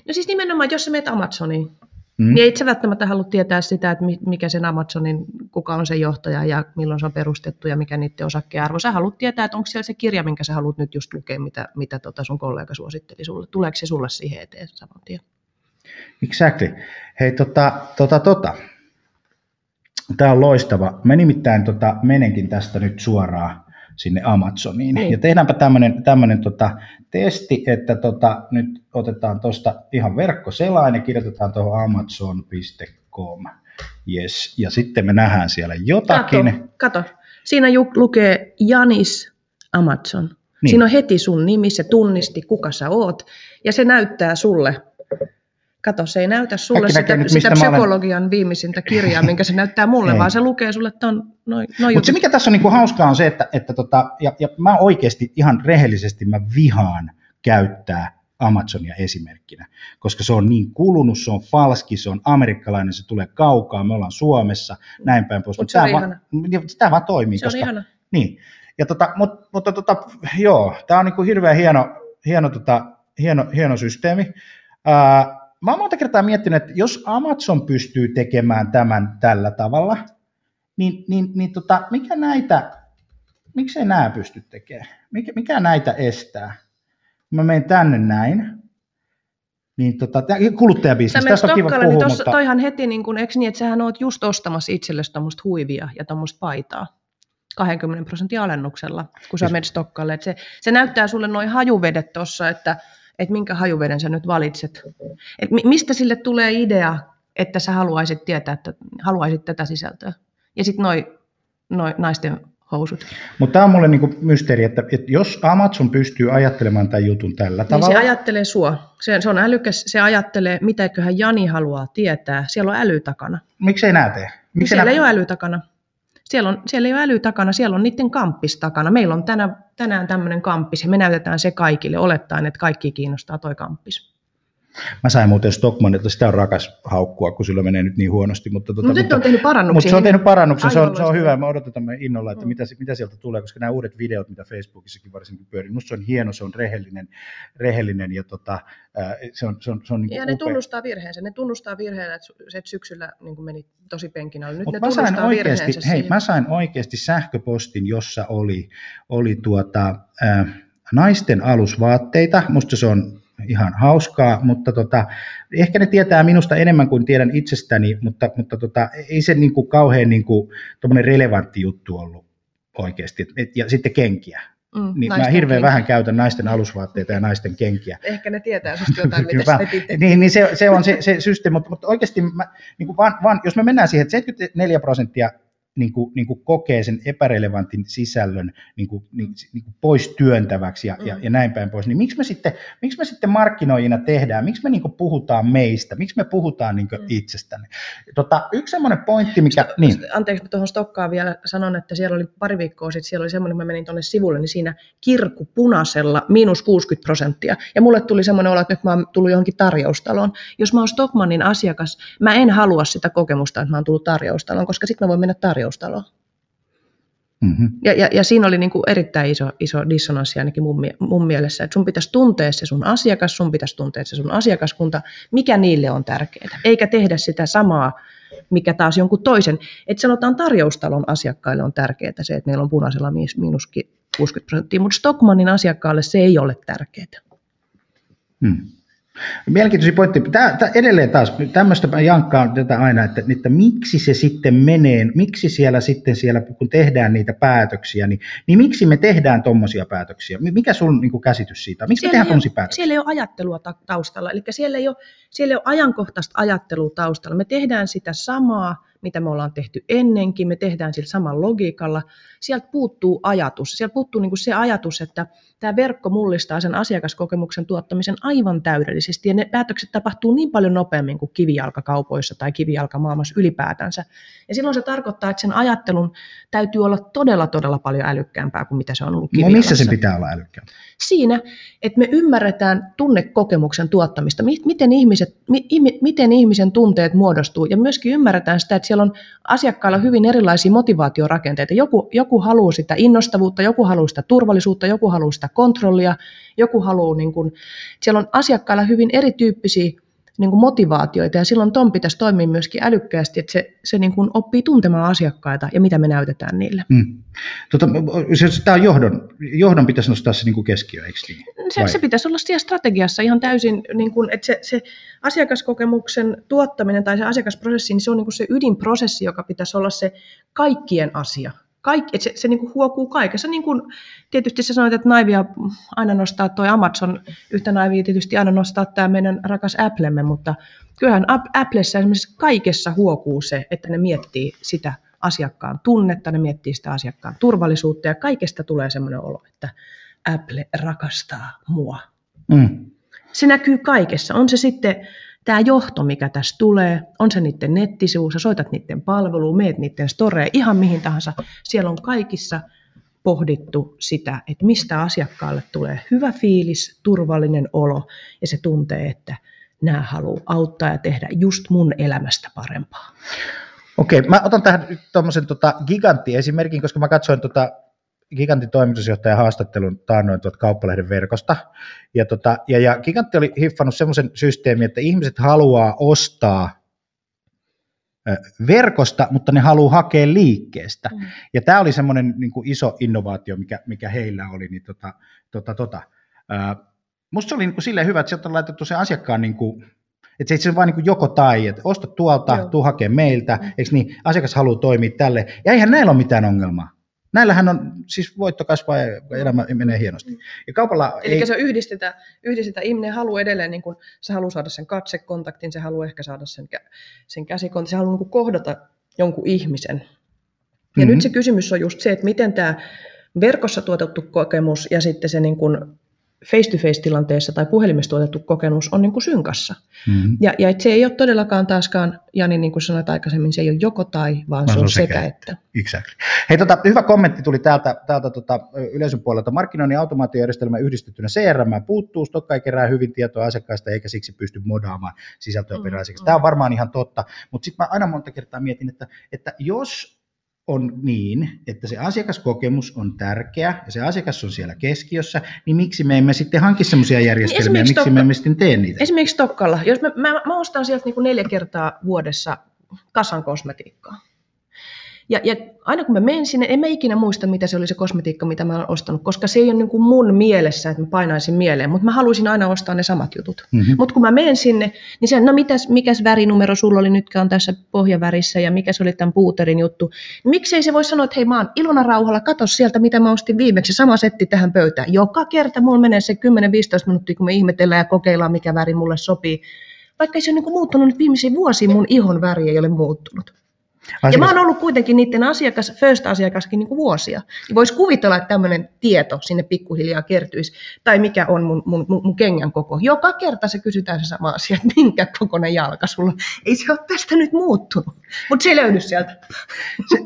No siis nimenomaan, jos sä menet Amazoniin, mm. niin ei itse välttämättä halua tietää sitä, että mikä sen Amazonin, kuka on se johtaja ja milloin se on perustettu ja mikä niiden osakkearvo. Sä haluat tietää, että onko siellä se kirja, minkä sä haluat nyt just lukea, mitä, mitä tota sun kollega suositteli sulle. Tuleeko se sulle siihen eteen saman tien? Exactly. Hei, tota, tota, tota. Tämä on loistava. Mä nimittäin tota, menenkin tästä nyt suoraan sinne Amazoniin. Niin. Ja tehdäänpä tämmöinen tota, testi, että tota, nyt otetaan tuosta ihan verkkoselain ja kirjoitetaan tuohon amazon.com. Yes. Ja sitten me nähdään siellä jotakin. Kato, kato. Siinä ju- lukee Janis Amazon. Niin. Niin. Siinä on heti sun nimi, se tunnisti, kuka sä oot, ja se näyttää sulle. Kato, se ei näytä sulle Kaikki näkee sitä, nyt, sitä mä olen. psykologian viimeisintä kirjaa, minkä se näyttää mulle, Ei. vaan se lukee sulle ton, noin noi Mutta se mikä tässä on niinku hauskaa on se, että, että tota, ja, ja mä oikeasti ihan rehellisesti mä vihaan käyttää Amazonia esimerkkinä, koska se on niin kulunut, se on falski, se on amerikkalainen, se tulee kaukaa, me ollaan Suomessa, näin päin pois. Mut Mut se on tää vaan, niin, Tämä vaan toimii. Se on koska, ihana. Niin. Ja tota, mut, mutta tota, joo, tämä on niinku hirveän hieno, hieno, tota, hieno, hieno systeemi. Ää, mä oon monta kertaa miettinyt, että jos Amazon pystyy tekemään tämän tällä tavalla, niin, niin, niin tota, mikä näitä, miksei nämä pysty tekemään? Mikä, mikä näitä estää? Mä menen tänne näin, niin tota, Sä kuluttajabisnes, tästä on kiva Stokkalle, puhua, niin tossa, mutta toihan heti, niin kun, eikö niin, että sähän oot just ostamassa itsellesi tuommoista huivia ja tuommoista paitaa 20 prosentin alennuksella, kun sä Siis- menet Stokkalle. Et se, se näyttää sulle noin hajuvedet tuossa, että, että minkä hajuveden sä nyt valitset. Et mi, mistä sille tulee idea, että sä haluaisit tietää, että haluaisit tätä sisältöä. Ja sitten noi, noi naisten housut. mutta tämä on mulle niinku mysteeri, että, että jos Amazon pystyy ajattelemaan tämän jutun tällä Niin tavalla, se ajattelee sua. Se, se on älykäs, se ajattelee, mitäköhän Jani haluaa tietää. Siellä on äly takana. miksei nämä tee? Miksei siellä nää- ei ole äly takana. Siellä, on, siellä ei ole äly takana, siellä on niiden kamppis takana. Meillä on tänä, tänään tämmöinen kamppis ja me näytetään se kaikille, olettaen, että kaikki kiinnostaa toi kamppis. Mä sain muuten Stockmanilta, sitä on rakas haukkua, kun sillä menee nyt niin huonosti. Mutta, tota, Mutta nyt on tehnyt parannuksia. mutta se on tehnyt parannuksen, se on, se on hyvä. Mä odotetaan me innolla, että mitä, mitä sieltä tulee, koska nämä uudet videot, mitä Facebookissakin varsinkin pyörii, musta se on hieno, se on rehellinen, rehellinen ja tota, se on, se on, se on niin Ja ne upea. tunnustaa virheensä. Ne tunnustaa virheensä, että se että syksyllä niin meni tosi penkin alle. Nyt Mutta ne mä sain, oikeasti, hei, siihen. mä sain oikeasti sähköpostin, jossa oli, oli tuota, ää, naisten alusvaatteita. Musta se on ihan hauskaa, mutta tota, ehkä ne tietää minusta enemmän kuin tiedän itsestäni, mutta, mutta tota, ei se niin kuin kauhean niin kuin, relevantti juttu ollut oikeasti. Et, ja sitten kenkiä. Mm, Niin mä hirveän kenkiä. vähän käytän naisten alusvaatteita ja naisten kenkiä. Ehkä ne tietää susta jotain, mitä niin, niin se, se, on se, se systeemi, mutta, mutta oikeasti mä, niin kuin vaan, vaan, jos me mennään siihen, että 74 prosenttia niin kuin, niin kuin kokee sen epärelevantin sisällön niin kuin, niin, niin kuin pois työntäväksi ja, mm. ja, Mm. ja näin päin pois, niin miksi me sitten, miksi me sitten markkinoijina tehdään, miksi me niin kuin puhutaan meistä, miksi me puhutaan niin kuin Mm. itsestämme. Tota, yksi semmoinen pointti, mikä... Sto- niin, Anteeksi, mä tuohon Stokkaan vielä sanon, että siellä oli pari viikkoa sitten, siellä oli semmoinen, mä menin tuonne sivulle, niin siinä kirkku punaisella miinus 60 prosenttia. Ja mulle tuli semmoinen olo, että nyt mä oon tullut johonkin tarjoustaloon. Jos mä oon Stockmannin asiakas, mä en halua sitä kokemusta, että mä oon tullut tarjoustaloon, koska sitten mä voin mennä tarjoustaloon. Mm-hmm. Ja, ja, ja siinä oli niin kuin erittäin iso, iso dissonanssi ainakin mun, mun mielessä, että sun pitäisi tuntea se sun asiakas, sun pitäisi tuntea se sun asiakaskunta, mikä niille on tärkeää, eikä tehdä sitä samaa, mikä taas jonkun toisen. Että sanotaan tarjoustalon asiakkaille on tärkeää se, että meillä on punaisella miinus miinus 60 prosenttia, mutta Stockmannin asiakkaalle se ei ole tärkeää. Hmm. Mielenkiintoisia pointti. Tää, tää edelleen taas, tämmöistä mä jankkaan tätä aina, että, että miksi se sitten menee, miksi siellä sitten siellä, kun tehdään niitä päätöksiä, niin, niin miksi me tehdään tuommoisia päätöksiä? Mi- Mikä sun niin kuin, käsitys siitä? Miksi me Siellä tehdään ei, tuommoisia päätöksiä? siellä ei ole ajattelua ta- taustalla, eli siellä ei, ole, siellä ei ole ajankohtaista ajattelua taustalla. Me tehdään sitä samaa, mitä me ollaan tehty ennenkin, me tehdään sillä samalla logiikalla. Sieltä puuttuu ajatus. Sieltä puuttuu niin kuin se ajatus, että tämä verkko mullistaa sen asiakaskokemuksen tuottamisen aivan täydellisesti, ja ne päätökset tapahtuu niin paljon nopeammin kuin kivijalkakaupoissa tai kivijalkamaailmassa ylipäätänsä. Ja silloin se tarkoittaa, että sen ajattelun täytyy olla todella, todella paljon älykkäämpää kuin mitä se on ollut No, missä sen pitää olla älykkää? Siinä, että me ymmärretään tunnekokemuksen tuottamista, mi- miten, ihmiset, miten ihmisen tunteet muodostuu, ja myöskin ymmärretään sitä, että siellä on asiakkailla hyvin erilaisia motivaatiorakenteita. Joku, joku haluaa sitä innostavuutta, joku haluaa sitä turvallisuutta, joku haluaa sitä kontrollia, joku haluaa, niin kuin, siellä on asiakkailla hyvin erityyppisiä niin kuin motivaatioita, ja silloin ton pitäisi toimia myöskin älykkäästi, että se, se niin kuin oppii tuntemaan asiakkaita ja mitä me näytetään niille. Hmm. Tota, se, tämä on johdon, johdon pitäisi nostaa se niin kuin keskiö, eikö niin? Se, Vai? se pitäisi olla siellä strategiassa ihan täysin, niin kuin, että se, se asiakaskokemuksen tuottaminen tai se asiakasprosessi, niin se on niin kuin se ydinprosessi, joka pitäisi olla se kaikkien asia. Kaikki, että se, se niin kuin huokuu kaikessa. Niin kuin, tietysti sä sanoit, että naivia aina nostaa toi Amazon, yhtä naivia tietysti aina nostaa tämä meidän rakas Applemme, mutta kyllähän Ap- Applessa esimerkiksi kaikessa huokuu se, että ne miettii sitä asiakkaan tunnetta, ne miettii sitä asiakkaan turvallisuutta ja kaikesta tulee semmoinen olo, että Apple rakastaa mua. Mm. Se näkyy kaikessa. On se sitten tämä johto, mikä tässä tulee, on se niiden nettisivu, sä soitat niiden palveluun, meet niiden storeen, ihan mihin tahansa. Siellä on kaikissa pohdittu sitä, että mistä asiakkaalle tulee hyvä fiilis, turvallinen olo ja se tuntee, että nämä haluaa auttaa ja tehdä just mun elämästä parempaa. Okei, mä otan tähän tuommoisen tota, gigantti-esimerkin, koska mä katsoin tota, Gigantin toimitusjohtajan haastattelun taannoin tuot kauppalehden verkosta. Ja, tota, ja, ja Gigantti oli hiffannut semmoisen systeemin, että ihmiset haluaa ostaa verkosta, mutta ne haluaa hakea liikkeestä. Mm. Ja tämä oli semmoinen niin iso innovaatio, mikä, mikä heillä oli. Niin tota, tota, tota. musta se oli niin kuin silleen hyvä, että sieltä on laitettu se asiakkaan niin kuin, että se ei se vain niin joko tai, että osta tuolta, Joo. tuu hakea meiltä, mm. eikö niin, asiakas haluaa toimia tälle, ja eihän näillä ole mitään ongelmaa. Näillähän on, siis voitto kasvaa ja elämä menee hienosti. Ja kaupalla Eli ei... se yhdistetään, yhdistetään, ihminen haluaa edelleen, niin kun, se haluaa saada sen katsekontaktin, se haluaa ehkä saada sen, sen käsikontaktin, se haluaa niin kohdata jonkun ihmisen. Ja mm-hmm. nyt se kysymys on just se, että miten tämä verkossa tuotettu kokemus ja sitten se niin kuin face-to-face-tilanteessa tai puhelimessa tuotettu kokemus on niin kuin synkassa. Mm-hmm. Ja, ja se ei ole todellakaan taaskaan, Jani, niin kuin sanoit aikaisemmin, se ei ole joko tai, vaan no, se on sekä, sekä että. Exactly. Hei, tota, hyvä kommentti tuli täältä, täältä tota, yleisön puolelta. Markkinoinnin automaatiojärjestelmä yhdistettynä CRM puuttuu, Stokka ei kerää hyvin tietoa asiakkaista eikä siksi pysty modaamaan sisältöä mm-hmm. Tämä on varmaan ihan totta, mutta sitten mä aina monta kertaa mietin, että, että jos on niin, että se asiakaskokemus on tärkeä ja se asiakas on siellä keskiössä, niin miksi me emme sitten hanki sellaisia järjestelmiä, miksi Tokka, me emme sitten tee niitä? Esimerkiksi Tokkalla, jos mä, mä, mä ostan sieltä niin kuin neljä kertaa vuodessa kasan kosmetiikkaa, ja, ja aina kun mä menen sinne, en mä ikinä muista, mitä se oli se kosmetiikka, mitä mä olen ostanut, koska se ei ole niin kuin mun mielessä, että mä painaisin mieleen, mutta mä haluaisin aina ostaa ne samat jutut. Mm-hmm. Mutta kun mä menen sinne, niin se, no mitäs, mikäs värinumero sulla oli nytkään on tässä pohjavärissä ja mikä se oli tämän puuterin juttu. Niin miksei se voi sanoa, että hei mä oon Ilona Rauhalla, katso sieltä, mitä mä ostin viimeksi, sama setti tähän pöytään. Joka kerta mulla menee se 10-15 minuuttia, kun me ihmetellään ja kokeillaan, mikä väri mulle sopii. Vaikka ei se ole niin kuin muuttunut nyt viimeisiä vuosia, mun ihon väri ei ole muuttunut. Asiakas... Ja mä oon ollut kuitenkin niiden asiakas, first-asiakaskin niin kuin vuosia. Voisi kuvitella, että tämmöinen tieto sinne pikkuhiljaa kertyisi. Tai mikä on mun, mun, mun, mun kengän koko. Joka kerta se kysytään se sama asia, että minkä kokoinen jalka sulla Ei se ole tästä nyt muuttunut. Mutta se ei löydy sieltä. Se,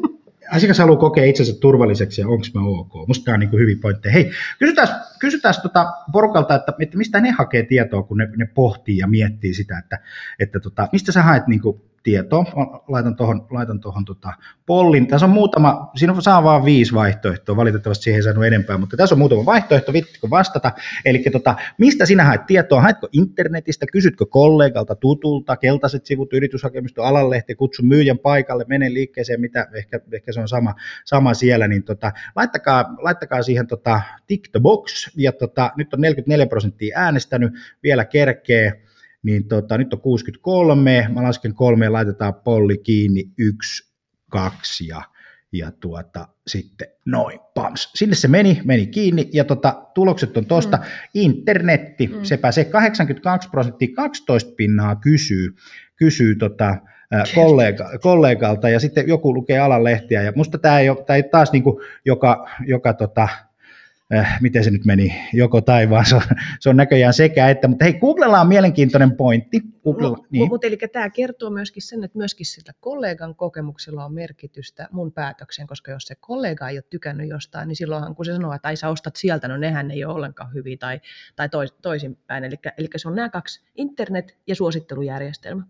asiakas haluaa kokea itsensä turvalliseksi ja onko mä ok. Musta tämä on niin kuin hyvin pointti. Hei, kysytään, kysytään tota porukalta, että, että mistä ne hakee tietoa, kun ne, ne pohtii ja miettii sitä, että, että tota, mistä sä haet niin kuin tietoa. Laitan tuohon laitan tohon, tota pollin. Tässä on muutama, siinä saa vain viisi vaihtoehtoa, valitettavasti siihen ei saanut enempää, mutta tässä on muutama vaihtoehto, vittikö vastata. Eli tota, mistä sinä haet tietoa? Haetko internetistä, kysytkö kollegalta, tutulta, keltaiset sivut, yrityshakemisto, alalehti, kutsu myyjän paikalle, mene liikkeeseen, mitä, ehkä, ehkä se on sama, sama siellä, niin tota, laittakaa, laittakaa siihen tota, tick the box, ja tota, nyt on 44 prosenttia äänestänyt, vielä kerkee, niin tota, nyt on 63, mä lasken kolme ja laitetaan polli kiinni, yksi, kaksi ja, ja tuota, sitten noin, pams. Sinne se meni, meni kiinni ja tota, tulokset on tuosta. Mm. Internetti, mm. se pääsee 82 prosenttia, 12 pinnaa kysyy, kysyy tota, kollega, kollegalta ja sitten joku lukee alan lehtiä ja musta tämä ei ole, ei taas niin kuin joka, joka tota, äh, miten se nyt meni, joko tai, vaan se on, se on näköjään sekä että. Mutta hei, Googlella on mielenkiintoinen pointti. Googlella, no, niin. Mutta eli tämä kertoo myöskin sen, että myöskin sillä kollegan kokemuksella on merkitystä mun päätökseen, koska jos se kollega ei ole tykännyt jostain, niin silloinhan kun se sanoo, että ai sä ostat sieltä, no nehän ei ole ollenkaan hyviä tai, tai tois, toisinpäin. Eli, eli se on nämä kaksi, internet ja suosittelujärjestelmä.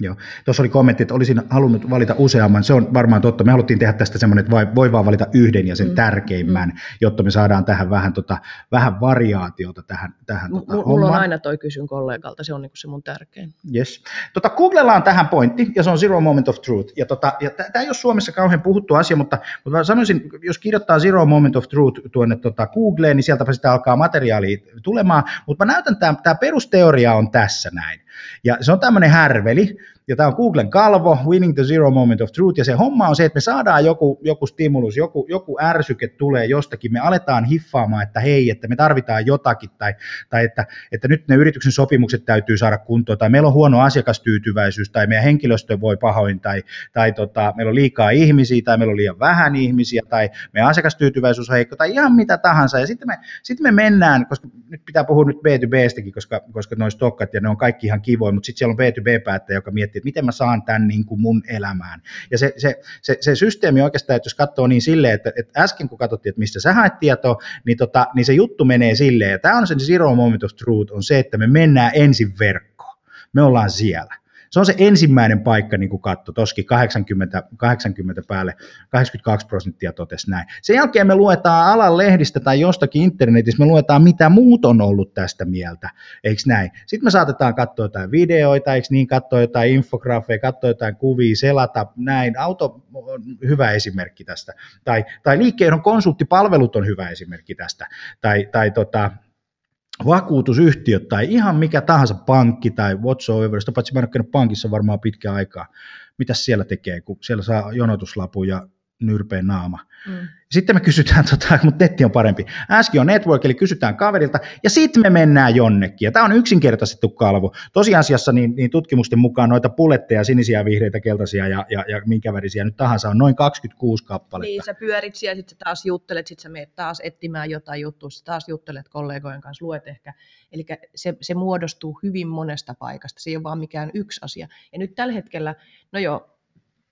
Joo. Tuossa oli kommentti, että olisin halunnut valita useamman. Se on varmaan totta. Me haluttiin tehdä tästä semmoinen, että voi vaan valita yhden ja sen mm. tärkeimmän, mm. jotta me saadaan tähän vähän, tota, vähän variaatiota tähän, tähän M- tota, Mulla on aina toi kysyn kollegalta, se on niinku se mun tärkein. Yes. Tota, Googlellaan tähän pointti, ja se on Zero Moment of Truth. Ja, tota, ja tämä ei ole Suomessa kauhean puhuttu asia, mutta, mutta mä sanoisin, jos kirjoittaa Zero Moment of Truth tuonne tota Googleen, niin sieltä sitä alkaa materiaalia tulemaan. Mutta mä näytän, tämä perusteoria on tässä näin. Ja se on tämmöinen härveli, ja tämä on Googlen kalvo, Winning the Zero Moment of Truth, ja se homma on se, että me saadaan joku, joku stimulus, joku, joku ärsyke tulee jostakin, me aletaan hiffaamaan, että hei, että me tarvitaan jotakin, tai, tai että, että nyt ne yrityksen sopimukset täytyy saada kuntoon, tai meillä on huono asiakastyytyväisyys, tai meidän henkilöstö voi pahoin, tai, tai tota, meillä on liikaa ihmisiä, tai meillä on liian vähän ihmisiä, tai meidän asiakastyytyväisyys on heikko, tai ihan mitä tahansa, ja sitten me, sitten me mennään, koska nyt pitää puhua nyt B2Bstäkin, koska, koska noin stokkat, ja ne on kaikki ihan kivoja, mutta sitten siellä on B2B-päättäjä, joka miettii, että miten mä saan tämän niin kuin mun elämään. Ja se, se, se, se systeemi oikeastaan, että jos katsoo niin silleen, että, että äsken kun katsottiin, että mistä sä haet tietoa, niin, tota, niin se juttu menee silleen, ja tämä on se zero moment of truth, on se, että me mennään ensin verkkoon. Me ollaan siellä se on se ensimmäinen paikka, niin kuin katto, toski 80, 80 päälle, 82 prosenttia totesi näin. Sen jälkeen me luetaan alan lehdistä tai jostakin internetissä, me luetaan mitä muut on ollut tästä mieltä, eikö näin? Sitten me saatetaan katsoa jotain videoita, eikö niin, katsoa jotain infografeja, katsoa jotain kuvia, selata, näin. Auto on hyvä esimerkki tästä. Tai, tai liikkeen konsulttipalvelut on hyvä esimerkki tästä. Tai, tai tota, vakuutusyhtiöt tai ihan mikä tahansa pankki tai whatsoever, sitä paitsi mä en ole pankissa varmaan pitkä aikaa, mitä siellä tekee, kun siellä saa jonotuslapu ja nyrpeä naama. Mm. Sitten me kysytään, tota, mutta netti on parempi. Äsken on network, eli kysytään kaverilta, ja sitten me mennään jonnekin. Ja tämä on yksinkertaistettu kalvo. Tosiasiassa niin, niin tutkimusten mukaan noita puletteja, sinisiä, vihreitä, keltaisia ja, ja, ja minkä värisiä nyt tahansa on noin 26 kappaletta. Niin, sä pyörit siellä, sitten taas juttelet, sitten sä menet taas etsimään jotain juttua, sitten taas juttelet kollegojen kanssa, luet ehkä. Eli se, se muodostuu hyvin monesta paikasta, se ei ole vaan mikään yksi asia. Ja nyt tällä hetkellä, no joo,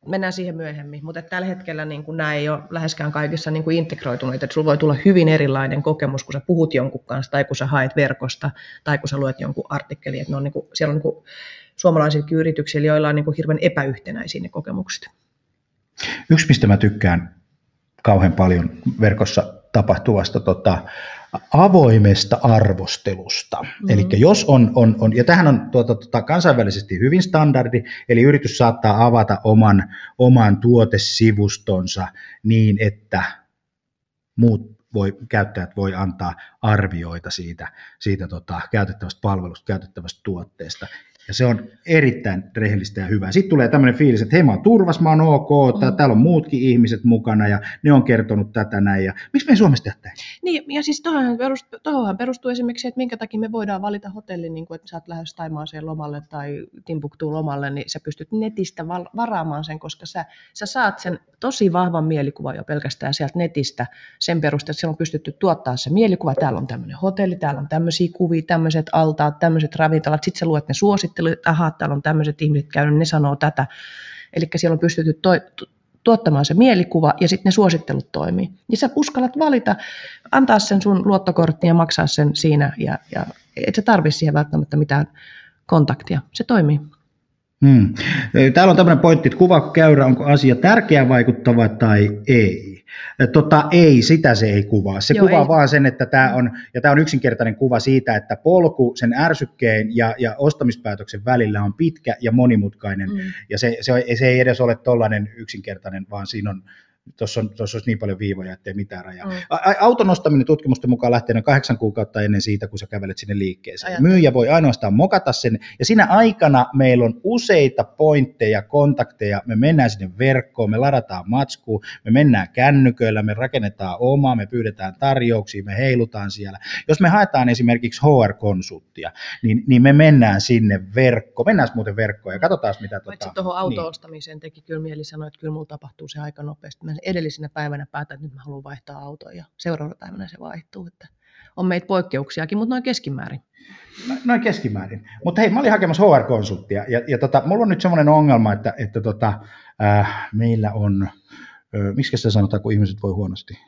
mennään siihen myöhemmin, mutta tällä hetkellä niin kuin nämä ei ole läheskään kaikissa niin kuin integroituneita, että sulla voi tulla hyvin erilainen kokemus, kun sä puhut jonkun kanssa, tai kun sä haet verkosta, tai kun sä luet jonkun artikkelin, että ne on niin kuin, siellä on niin kuin suomalaisilla yrityksillä, joilla on niin kuin hirveän epäyhtenäisiä ne kokemukset. Yksi, mistä mä tykkään kauhean paljon verkossa tapahtuvasta tota, avoimesta arvostelusta. Mm-hmm. Eli jos on, on, on, ja tähän on tuota, tuota, kansainvälisesti hyvin standardi, eli yritys saattaa avata oman, oman tuotesivustonsa niin, että muut voi, käyttäjät voi antaa arvioita siitä, siitä tota, käytettävästä palvelusta, käytettävästä tuotteesta. Ja se on erittäin rehellistä ja hyvää. Sitten tulee tämmöinen fiilis, että hei mä oon turvas, mä oon ok, mm. täällä on muutkin ihmiset mukana ja ne on kertonut tätä näin. Ja miksi me ei Suomessa tehdä Niin, ja siis tuohon perustuu, perustuu esimerkiksi, että minkä takia me voidaan valita hotelli, niin kuin, että sä oot lähes Taimaaseen lomalle tai Timbuktuun lomalle, niin sä pystyt netistä varaamaan sen, koska sä, sä saat sen tosi vahvan mielikuvan jo pelkästään sieltä netistä sen perusteella, että siellä on pystytty tuottaa se mielikuva, täällä on tämmöinen hotelli, täällä on tämmöisiä kuvia, tämmöiset altaat, tämmöiset ravintolat, sitten sä luet ne suosittelut, että aha, täällä on tämmöiset ihmiset käynyt, ne sanoo tätä. Eli siellä on pystytty to- tuottamaan se mielikuva ja sitten ne suosittelut toimii. Ja sä uskallat valita, antaa sen sun luottokortin ja maksaa sen siinä ja, ja et sä tarvitse siihen välttämättä mitään kontaktia. Se toimii. Hmm. Täällä on tämmöinen pointti, että kuva käyrä, onko asia tärkeä, vaikuttava tai ei. Tota, ei, sitä se ei kuvaa. Se Joo, kuvaa ei. vaan sen, että tämä on, ja tämä on yksinkertainen kuva siitä, että polku sen ärsykkeen ja, ja ostamispäätöksen välillä on pitkä ja monimutkainen, mm. ja se, se, se ei edes ole tollainen yksinkertainen, vaan siinä on tuossa, on, tuossa olisi niin paljon viivoja, ettei mitään rajaa. Mm. Auton nostaminen tutkimusten mukaan lähtee noin kahdeksan kuukautta ennen siitä, kun sä kävelet sinne liikkeeseen. Ajattelin. Myyjä voi ainoastaan mokata sen, ja siinä aikana meillä on useita pointteja, kontakteja, me mennään sinne verkkoon, me ladataan matskua, me mennään kännyköillä, me rakennetaan omaa, me pyydetään tarjouksia, me heilutaan siellä. Jos me haetaan esimerkiksi HR-konsulttia, niin, niin me mennään sinne verkkoon, mennään muuten verkkoon ja katsotaan mitä... Tota, tuohon auto-ostamiseen niin. teki kyllä mieli sanoa, että kyllä mulla tapahtuu se aika nopeasti mä edellisenä päivänä päätän, että nyt mä haluan vaihtaa autoa ja seuraavana päivänä se vaihtuu. Että on meitä poikkeuksiakin, mutta noin keskimäärin. No, noin keskimäärin. Mutta hei, mä olin hakemassa HR-konsulttia ja, ja tota, mulla on nyt semmoinen ongelma, että, että tota, äh, meillä on, äh, miksi se sanotaan, kun ihmiset voi huonosti?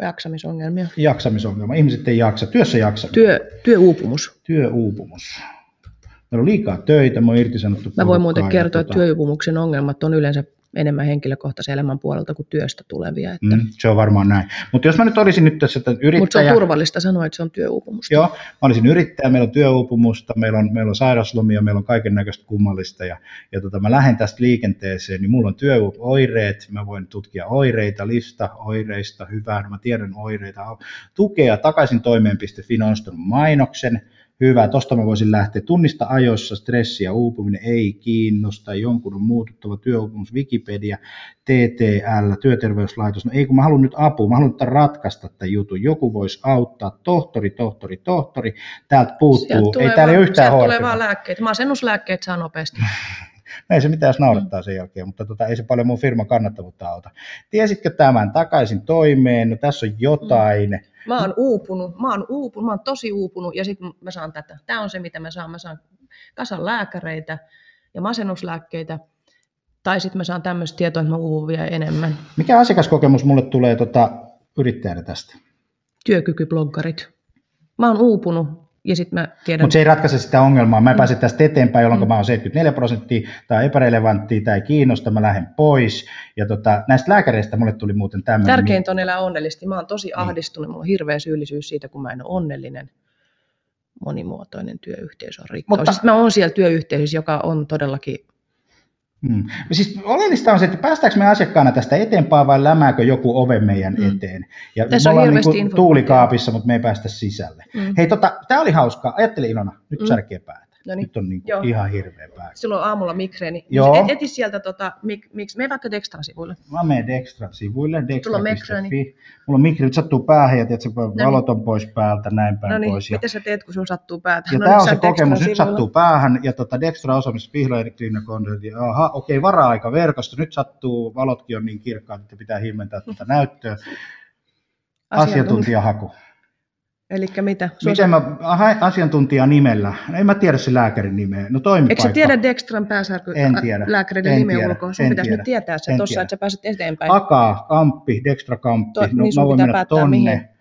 Jaksamisongelmia. Jaksamisongelma. Ihmiset ei jaksa. Työssä jaksa. Työ, työuupumus. Työuupumus. Meillä on liikaa töitä, mä oon irtisanottu. Mä voin muuten kertoa, että tota... työuupumuksen ongelmat on yleensä enemmän henkilökohtaisen elämän puolelta kuin työstä tulevia. Että... Mm, se on varmaan näin. Mutta jos mä nyt olisin nyt tässä yrittäjä... Mutta se on turvallista sanoa, että se on työuupumusta. Joo, mä olisin yrittäjä, meillä on työuupumusta, meillä on, meillä on sairaslomia, meillä on kaiken näköistä kummallista ja, ja tota, mä lähden tästä liikenteeseen, niin mulla on työoireet, mä voin tutkia oireita, lista oireista, hyvää, mä tiedän oireita, tukea takaisin toimeen.fi mainoksen, Hyvä, tosta mä voisin lähteä. Tunnista ajoissa stressi ja uupuminen ei kiinnosta. Jonkun on muututtava työuupumus Wikipedia, TTL, työterveyslaitos. No ei kun mä haluan nyt apua, mä haluan ratkaista tämän jutun. Joku voisi auttaa. Tohtori, tohtori, tohtori. Täältä puuttuu. Ei täällä ole yhtään Sieltä tulee vaan lääkkeet. Masennuslääkkeet saa nopeasti. No ei se mitään naurattaa sen jälkeen, mutta tota, ei se paljon mun firman kannattavuutta auta. Tiesitkö tämän takaisin toimeen? No tässä on jotain. Mm. Mä oon uupunut, mä oon uupunut, mä oon tosi uupunut ja sitten mä saan tätä. Tämä on se, mitä mä saan. Mä saan kasan lääkäreitä ja masennuslääkkeitä. Tai sitten mä saan tämmöistä tietoa, että mä uuvun vielä enemmän. Mikä asiakaskokemus mulle tulee tota, yrittäjänä tästä? Työkykybloggarit. Mä oon uupunut ja sitten mä tiedän... Mutta se ei ratkaise sitä ongelmaa. Mä mm. pääse tästä eteenpäin, jolloin mm. mä oon 74 prosenttia tai epärelevanttia tai kiinnosta, mä lähden pois. Ja tota, näistä lääkäreistä mulle tuli muuten tämmöinen... Tärkeintä on elää onnellisesti. Mä oon tosi niin. ahdistunut, mulla on hirveä syyllisyys siitä, kun mä en ole onnellinen. Monimuotoinen työyhteisö on rikkaus. Mutta... Siis mä oon siellä työyhteisössä, joka on todellakin Hmm. Siis oleellista on se, että päästäänkö me asiakkaana tästä eteenpäin vai lämääkö joku ove meidän hmm. eteen. Ja Tässä me ollaan niin tuulikaapissa, mutta me ei päästä sisälle. Hmm. Hei, tota, tämä oli hauskaa. Ajattele Ilona, nyt särkee päätä. No niin. Nyt on niin kuin ihan hirveä pää. Silloin aamulla migreeni. Joo. Et, eti sieltä, tota, mik, miksi, mene vaikka Dextran sivuille. Mä menen Dextran sivuille, dextra.fi. Mulla on migreeni, sattuu päähän ja tiedät, no niin. valot on pois päältä, näin päin no niin. pois. Ja... Mitä sä teet, kun sun sattuu päätä? Ja no, tämä on se kokemus, nyt sattuu päähän ja tota Dextra osaamista vihreä kliinakonsultti. Aha, okei, okay, vara-aika verkosto, nyt sattuu, valotkin on niin kirkkaat, että pitää himmentää tätä näyttöä. Asiantuntijahaku. Eli mitä? Miten mä asiantuntija nimellä? En mä tiedä se lääkärin nimeä. No toimipaikka. Eikö sä tiedä Dextran pääsärky en tiedä. lääkärin nimeä ulkoa? Sun pitäisi nyt tietää se tuossa, että sä pääset eteenpäin. Akaa, Kamppi, Dextra Kamppi. To, no, niin mä voin mennä tonne. Mihin?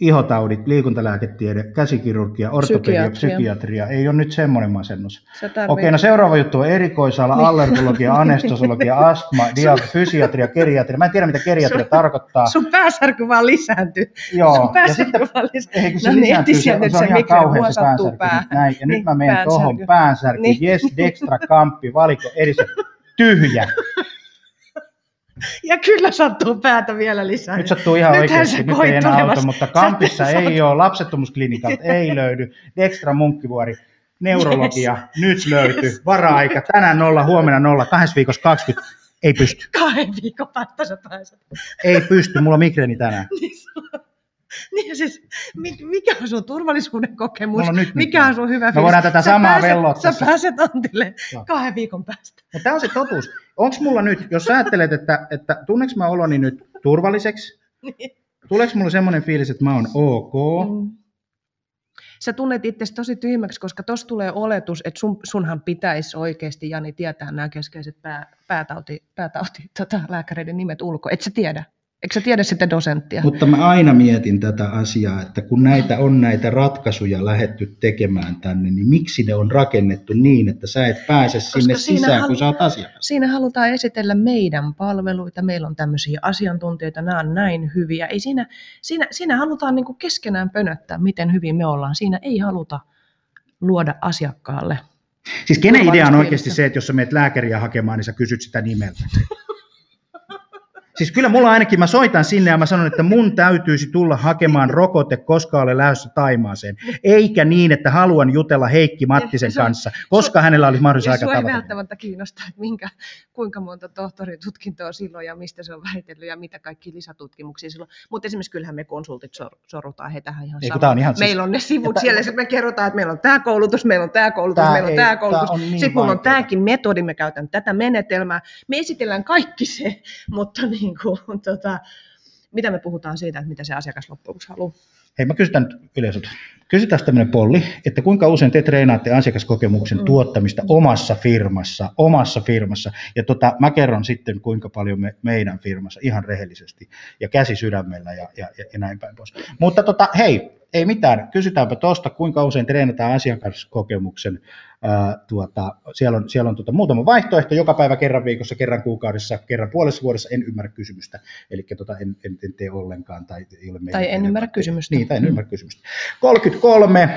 Ihotaudit, liikuntalääketiede, käsikirurgia, ortopedia, psykiatria. psykiatria. Ei ole nyt semmoinen masennus. Okei, no seuraava juttu on erikoisala, niin. allergologia, anestesiologia, astma, dia, fysiatria, geriatria. Mä en tiedä, mitä geriatria sun, tarkoittaa. Sun pääsärky vaan lisääntyy. Joo. Sun pääsärky ja vaan lisääntyy. Eikö se no, lisääntyy? Se, se, se on ihan kauhean se päänsärky. Pää. Näin, ja niin, nyt mä menen tuohon päänsärky. Niin. Yes, Dextra, Kamppi, valiko, edistä. Tyhjä. Ja kyllä sattuu päätä vielä lisää. Nyt sattuu ihan Nythän oikeasti, nyt ei enää auto, mutta Kampissa Sä, ei ole, lapsettomuusklinikalta ei löydy, Dextra Munkkivuori, neurologia, yes. nyt löytyy, vara-aika, tänään nolla, huomenna nolla, kahdessa viikossa 20, ei pysty. Kahden viikon päästä sä pääset. Ei pysty, mulla on migreeni tänään. Niin siis, mikä on sun turvallisuuden kokemus? nyt mikä on sun hyvä fiilis? Me voidaan tätä sä samaa pääset, vellottaa. Sä pääset Antille no. kahden viikon päästä. No, tämä on se totuus. Onko mulla nyt, jos sä ajattelet, että, että tunneks mä oloni nyt turvalliseksi? Niin. Tuleeko mulla semmoinen fiilis, että mä oon ok? Mm. Sä tunnet itse tosi tyhmäksi, koska tuossa tulee oletus, että sun, sunhan pitäisi oikeasti, Jani, tietää nämä keskeiset pää, päätauti, päätauti tota, lääkäreiden nimet ulkoa. Et sä tiedä. Eikö sä tiedä sitä dosenttia? Mutta mä aina mietin tätä asiaa, että kun näitä on näitä ratkaisuja lähetty tekemään tänne, niin miksi ne on rakennettu niin, että sä et pääse Koska sinne sisään, halu- kun sä oot asiakas? Siinä halutaan esitellä meidän palveluita, meillä on tämmöisiä asiantuntijoita, nämä on näin hyviä. Ei siinä, siinä, siinä halutaan niin keskenään pönöttää, miten hyvin me ollaan. Siinä ei haluta luoda asiakkaalle Siis kenen idea on oikeasti se, että jos sä meet lääkäriä hakemaan, niin sä kysyt sitä nimeltä? Siis kyllä mulla ainakin, mä soitan sinne ja mä sanon, että mun täytyisi tulla hakemaan rokote, koska olen lähdössä Taimaaseen. Eikä niin, että haluan jutella Heikki Mattisen ja, kanssa, koska su, hänellä olisi mahdollisuus aika tavata. ei välttämättä kiinnostaa, että minkä, kuinka monta tohtoritutkintoa silloin ja mistä se on väitellyt ja mitä kaikki lisätutkimuksia silloin. Mutta esimerkiksi kyllähän me konsultit sor, sorutaan he tähän ihan samaan. On ihan meillä siis, on ne sivut siellä, että me kerrotaan, että meillä on tämä koulutus, meillä on tämä koulutus, tämä meillä on tämä koulutus. On niin Sitten mulla on tämäkin metodi, me käytän tätä menetelmää. Me esitellään kaikki se, mutta niin, niin kuin, tota, mitä me puhutaan siitä, että mitä se asiakas loppujen haluaa. Hei, mä kysyn nyt yleisöltä. Kysytään tämmöinen polli, että kuinka usein te treenaatte asiakaskokemuksen mm. tuottamista omassa firmassa, omassa firmassa. Ja tota, mä kerron sitten, kuinka paljon me, meidän firmassa ihan rehellisesti ja käsi sydämellä ja, ja, ja näin päin pois. Mutta tota, hei, ei mitään, kysytäänpä tuosta, kuinka usein treenataan asiakaskokemuksen. Ää, tuota, siellä on, siellä on tuota, muutama vaihtoehto, joka päivä kerran viikossa, kerran kuukaudessa, kerran puolessa vuodessa, en ymmärrä kysymystä. Eli tuota, en, en, en, tee ollenkaan. Tai, ei ole tai en ymmärrä kysymystä. Niin, tai en ymmärrä kysymystä. 33,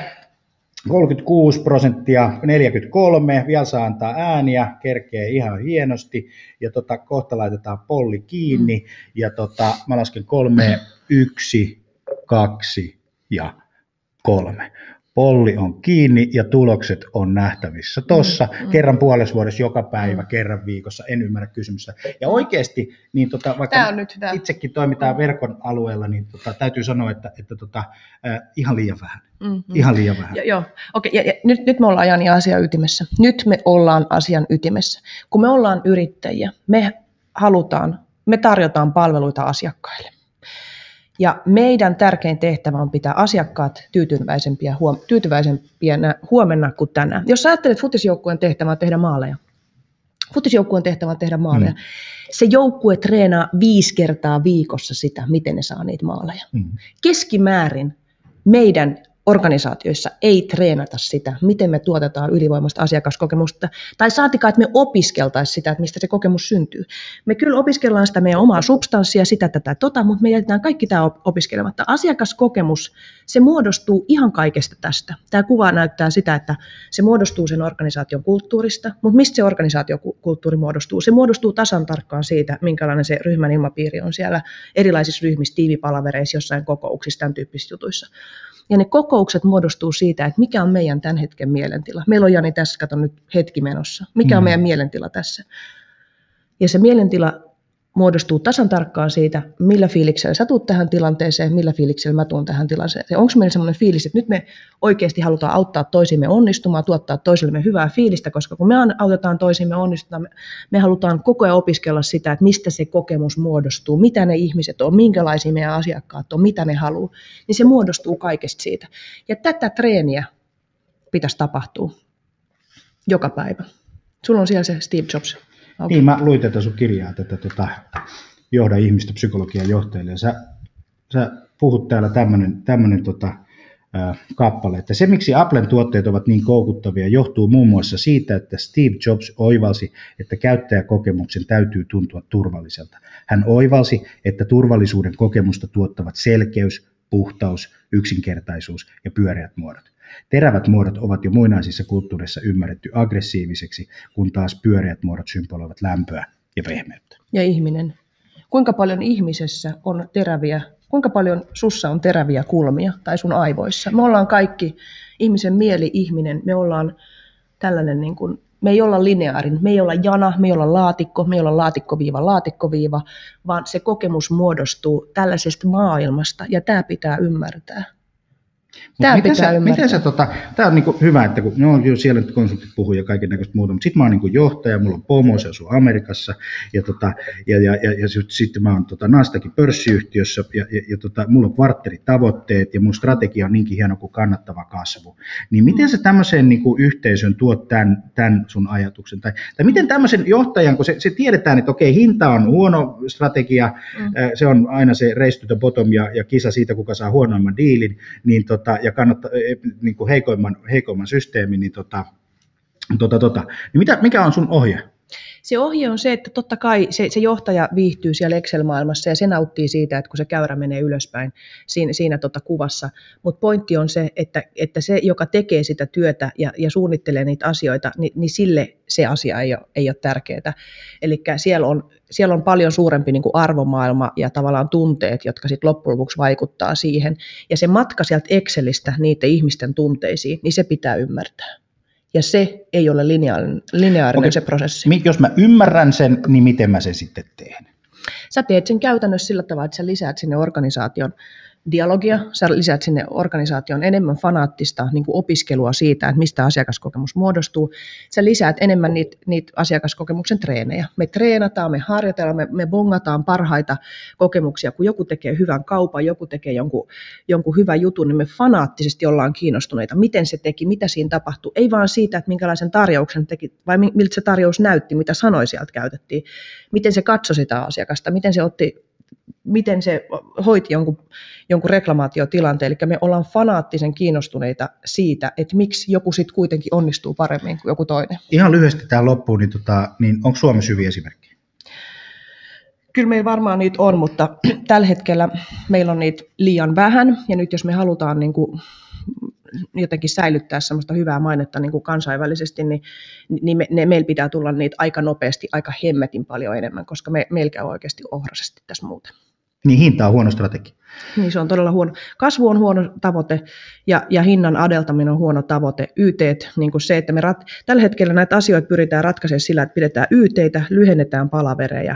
36 prosenttia, 43, vielä saa antaa ääniä, kerkee ihan hienosti, ja tota, kohta laitetaan polli kiinni, mm. ja tota, mä lasken kolme, yksi, kaksi, ja kolme. Polli on kiinni ja tulokset on nähtävissä tossa mm, mm. kerran puolessa vuodessa, joka päivä, mm. kerran viikossa. En ymmärrä kysymystä. Ja oikeasti, niin tota, vaikka nyt, itsekin toimitaan verkon alueella, niin tota, täytyy sanoa, että, että tota, äh, ihan liian vähän. Mm-hmm. Ihan liian vähän. Jo, joo, okei. Okay. Ja, ja nyt, nyt me ollaan Jani asian ytimessä. Nyt me ollaan asian ytimessä. Kun me ollaan yrittäjiä, me halutaan, me tarjotaan palveluita asiakkaille. Ja meidän tärkein tehtävä on pitää asiakkaat tyytyväisempiä, huom- tyytyväisempiä huomenna kuin tänään. Jos sä ajattelet futisjoukkueen tehtävä on tehdä maaleja, futisjoukkueen tehtävä on tehdä maaleja. Mm. Se joukkue treenaa viisi kertaa viikossa sitä, miten ne saa niitä maaleja. Mm. Keskimäärin meidän organisaatioissa ei treenata sitä, miten me tuotetaan ylivoimasta asiakaskokemusta, tai saatikaan, että me opiskeltaisiin sitä, että mistä se kokemus syntyy. Me kyllä opiskellaan sitä meidän omaa substanssia, sitä tätä tota, mutta me jätetään kaikki tämä opiskelematta. Asiakaskokemus, se muodostuu ihan kaikesta tästä. Tämä kuva näyttää sitä, että se muodostuu sen organisaation kulttuurista, mutta mistä se organisaatiokulttuuri muodostuu? Se muodostuu tasan tarkkaan siitä, minkälainen se ryhmän ilmapiiri on siellä erilaisissa ryhmissä, tiivipalavereissa, jossain kokouksissa, tämän tyyppisissä jutuissa. Ja ne kokoukset muodostuu siitä, että mikä on meidän tämän hetken mielentila. Meillä on Jani tässä, kato nyt hetki menossa. Mikä on mm. meidän mielentila tässä? Ja se mielentila muodostuu tasan tarkkaan siitä, millä fiiliksellä sä tuut tähän tilanteeseen, millä fiiliksellä mä tuun tähän tilanteeseen. Onko meillä sellainen fiilis, että nyt me oikeasti halutaan auttaa toisimme onnistumaan, tuottaa toisillemme hyvää fiilistä, koska kun me autetaan toisimme onnistumaan, me, me halutaan koko ajan opiskella sitä, että mistä se kokemus muodostuu, mitä ne ihmiset on, minkälaisia meidän asiakkaat on, mitä ne haluaa, niin se muodostuu kaikesta siitä. Ja tätä treeniä pitäisi tapahtua joka päivä. Sulla on siellä se Steve Jobs Okay. Niin, mä luin tätä sun kirjaa, tätä tota, johda ihmistä psykologian johtajille. Ja sä, sä puhut täällä tämmöinen tämmönen, tota, kappale, että se miksi Applen tuotteet ovat niin koukuttavia johtuu muun muassa siitä, että Steve Jobs oivalsi, että käyttäjäkokemuksen täytyy tuntua turvalliselta. Hän oivalsi, että turvallisuuden kokemusta tuottavat selkeys, puhtaus, yksinkertaisuus ja pyöreät muodot. Terävät muodot ovat jo muinaisissa kulttuureissa ymmärretty aggressiiviseksi, kun taas pyöreät muodot symboloivat lämpöä ja pehmeyttä. Ja ihminen. Kuinka paljon ihmisessä on teräviä, kuinka paljon sussa on teräviä kulmia tai sun aivoissa? Me ollaan kaikki, ihmisen mieli, ihminen, me ollaan tällainen niin kuin me ei olla lineaarin, me ei olla jana, me ei olla laatikko, me ei olla laatikkoviiva, laatikkoviiva, vaan se kokemus muodostuu tällaisesta maailmasta ja tämä pitää ymmärtää. Tämä miten pitää sä, miten sä, tota, tämä on niin hyvä, että kun no, jo siellä nyt konsultit puhuu ja kaiken näköistä muuta, mutta sitten mä oon niin johtaja, mulla on pomo, se asuu Amerikassa, ja, tota, ja, ja, ja, ja sitten mä oon tota, Nastakin pörssiyhtiössä, ja, ja, ja tota, mulla on kvartteritavoitteet, ja mun strategia on niinkin hieno kuin kannattava kasvu. Niin miten sä tämmöiseen niin yhteisön tuot tämän, tämän sun ajatuksen? Tai, tai miten tämmöisen johtajan, kun se, se tiedetään, että okei, hinta on huono strategia, mm. se on aina se race to the bottom ja, ja kisa siitä, kuka saa huonoimman diilin, niin tota, ja kannattaa, e, niin kuin heikoimman, heikoimman systeemin, niin, tota, tota, tota. niin mitä, mikä on sun ohje? Se ohje on se, että totta kai se, se johtaja viihtyy siellä Excel-maailmassa ja se nauttii siitä, että kun se käyrä menee ylöspäin siinä, siinä tota kuvassa. Mutta pointti on se, että, että se, joka tekee sitä työtä ja, ja suunnittelee niitä asioita, niin, niin sille se asia ei ole, ei ole tärkeää. Eli siellä on, siellä on paljon suurempi niin kuin arvomaailma ja tavallaan tunteet, jotka sitten loppujen lopuksi vaikuttaa siihen. Ja se matka sieltä Excelistä niiden ihmisten tunteisiin, niin se pitää ymmärtää. Ja se ei ole lineaarinen, lineaarinen okay. se prosessi. Jos mä ymmärrän sen, niin miten mä sen sitten teen? Sä teet sen käytännössä sillä tavalla, että sä lisäät sinne organisaation dialogia, sä lisäät sinne organisaation enemmän fanaattista niin kuin opiskelua siitä, että mistä asiakaskokemus muodostuu. Sä lisäät enemmän niitä, niitä asiakaskokemuksen treenejä. Me treenataan, me harjoitellaan, me, me bongataan parhaita kokemuksia. Kun joku tekee hyvän kaupan, joku tekee jonkun, jonkun hyvän jutun, niin me fanaattisesti ollaan kiinnostuneita, miten se teki, mitä siinä tapahtui. Ei vaan siitä, että minkälaisen tarjouksen teki, vai miltä se tarjous näytti, mitä sanoja sieltä käytettiin, miten se katsoi sitä asiakasta, miten se otti miten se hoiti jonkun, jonkun reklamaatiotilanteen. Eli me ollaan fanaattisen kiinnostuneita siitä, että miksi joku sitten kuitenkin onnistuu paremmin kuin joku toinen. Ihan lyhyesti tähän loppuun, niin, tota, niin onko Suomessa hyviä esimerkkejä? Kyllä meillä varmaan niitä on, mutta tällä hetkellä meillä on niitä liian vähän. Ja nyt jos me halutaan niin kuin jotenkin säilyttää semmoista hyvää mainetta niin kuin kansainvälisesti, niin, niin me, ne, meillä pitää tulla niitä aika nopeasti, aika hemmetin paljon enemmän, koska me, meillä käy oikeasti ohrasesti tässä muuten. Niin hinta on huono strategia. Niin se on todella huono. Kasvu on huono tavoite ja, ja hinnan adeltaminen on huono tavoite. YT, niin kuin se, että me rat, tällä hetkellä näitä asioita pyritään ratkaisemaan sillä, että pidetään YTitä, lyhennetään palavereja.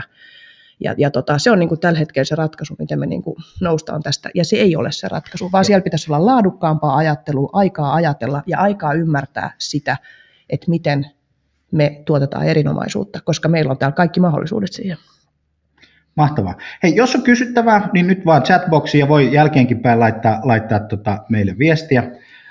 Ja, ja tota, se on niin kuin tällä hetkellä se ratkaisu, miten me niin kuin noustaan tästä. Ja se ei ole se ratkaisu, vaan siellä pitäisi olla laadukkaampaa ajattelua, aikaa ajatella ja aikaa ymmärtää sitä, että miten me tuotetaan erinomaisuutta, koska meillä on täällä kaikki mahdollisuudet siihen. Mahtavaa. Hei, jos on kysyttävää, niin nyt vaan chatboxiin ja voi jälkeenkin päin laittaa, laittaa tota meille viestiä,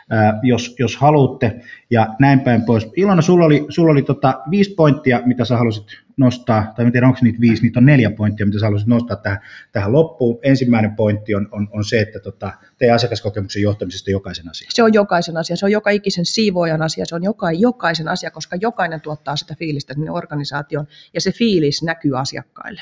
ää, jos, jos haluatte, ja näin päin pois. Ilona, sulla oli, sulla oli tota viisi pointtia, mitä sä halusit nostaa, tai en tiedä onko niitä viisi, niitä on neljä pointtia, mitä sä haluaisit nostaa tähän, tähän loppuun. Ensimmäinen pointti on, on, on se, että tota, teidän asiakaskokemuksen johtamisesta jokaisen asia. Se on jokaisen asia, se on joka ikisen siivoojan asia, se on joka, jokaisen asia, koska jokainen tuottaa sitä fiilistä sinne organisaatioon, ja se fiilis näkyy asiakkaille.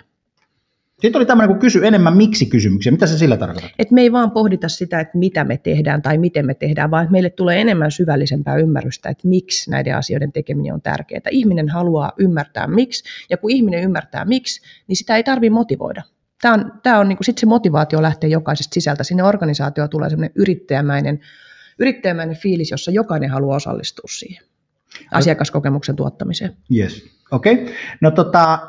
Sitten oli tämmöinen, kun kysy enemmän miksi-kysymyksiä. Mitä se sillä tarkoittaa? Et me ei vaan pohdita sitä, että mitä me tehdään tai miten me tehdään, vaan että meille tulee enemmän syvällisempää ymmärrystä, että miksi näiden asioiden tekeminen on tärkeää. Ihminen haluaa ymmärtää miksi, ja kun ihminen ymmärtää miksi, niin sitä ei tarvitse motivoida. Tämä on, tämä on niin sitten se motivaatio lähtee jokaisesta sisältä. Sinne organisaatio tulee semmoinen yrittäjämäinen, yrittäjämäinen fiilis, jossa jokainen haluaa osallistua siihen asiakaskokemuksen tuottamiseen. Yes, okei. Okay. No tota,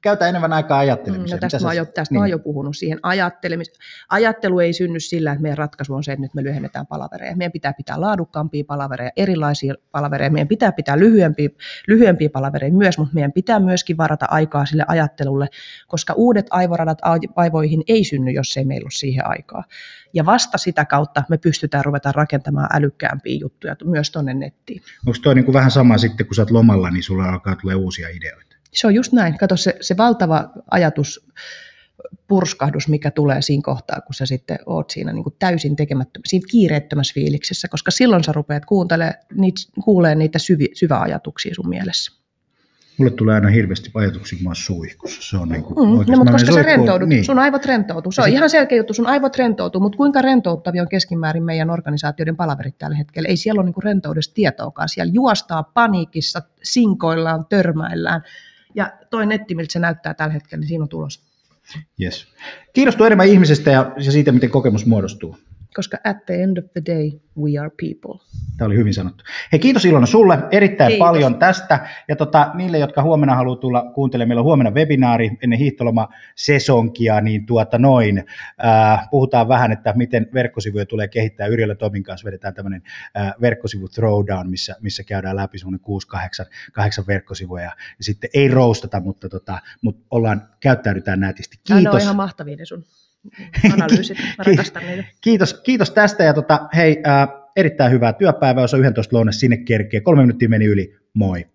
Käytä enemmän aikaa ajattelemiseen. No, tästä mä, jo, tästä niin. mä jo puhunut siihen. Ajattelemis... Ajattelu ei synny sillä, että meidän ratkaisu on se, että nyt me lyhennetään palavereja. Meidän pitää pitää laadukkaampia palavereja, erilaisia palavereja. Meidän pitää pitää lyhyempiä, lyhyempiä palavereja myös, mutta meidän pitää myöskin varata aikaa sille ajattelulle, koska uudet aivoradat aivoihin ei synny, jos ei meillä ole siihen aikaa. Ja vasta sitä kautta me pystytään ruveta rakentamaan älykkäämpiä juttuja myös tuonne nettiin. Onko tuo niin vähän sama sitten, kun sä oot lomalla, niin sulla alkaa tulla uusia ideoita? Se on just näin. Kato se, se valtava ajatus, purskahdus, mikä tulee siinä kohtaa, kun sä sitten oot siinä niin kuin täysin tekemättömä, siinä kiireettömässä fiiliksessä, koska silloin sä rupeat kuuntelemaan niitä, kuulee niitä syvi, syvä ajatuksia sun mielessä. Mulle tulee aina hirveästi ajatuksia, kun mä oon suihkussa. Se on niin kuin, mm, no, mutta koska sä rentoudut, niin. sun aivot rentoutuu. Se on ihan selkeä juttu, sun aivot rentoutuu, mutta kuinka rentouttavia on keskimäärin meidän organisaatioiden palaverit tällä hetkellä? Ei siellä ole niin rentoudesta tietoakaan. Siellä juostaa paniikissa, sinkoillaan, törmäillään ja toi netti, miltä se näyttää tällä hetkellä, niin siinä on tulos. Yes. Kiitos enemmän ihmisestä ja siitä, miten kokemus muodostuu koska at the end of the day we are people. Tämä oli hyvin sanottu. Hei, kiitos Ilona sulle erittäin kiitos. paljon tästä. Ja tota, niille, jotka huomenna haluaa tulla kuuntelemaan, meillä on huomenna webinaari ennen hiihtoloma-sesonkia, niin tuota noin. Äh, puhutaan vähän, että miten verkkosivuja tulee kehittää. Yrjöllä Tomin kanssa vedetään tämmöinen äh, verkkosivu throwdown, missä, missä käydään läpi semmoinen 6-8 verkkosivuja. Ja, ja sitten ei roustata, mutta, tota, mutta ollaan, käyttäydytään nätisti. Kiitos. Tämä on ihan mahtavia sun analyysit. Mä rakastan niitä. Kiitos, kiitos tästä ja tota, hei, äh, erittäin hyvää työpäivää, jos on 11 lounas sinne kerkee. Kolme minuuttia meni yli. Moi.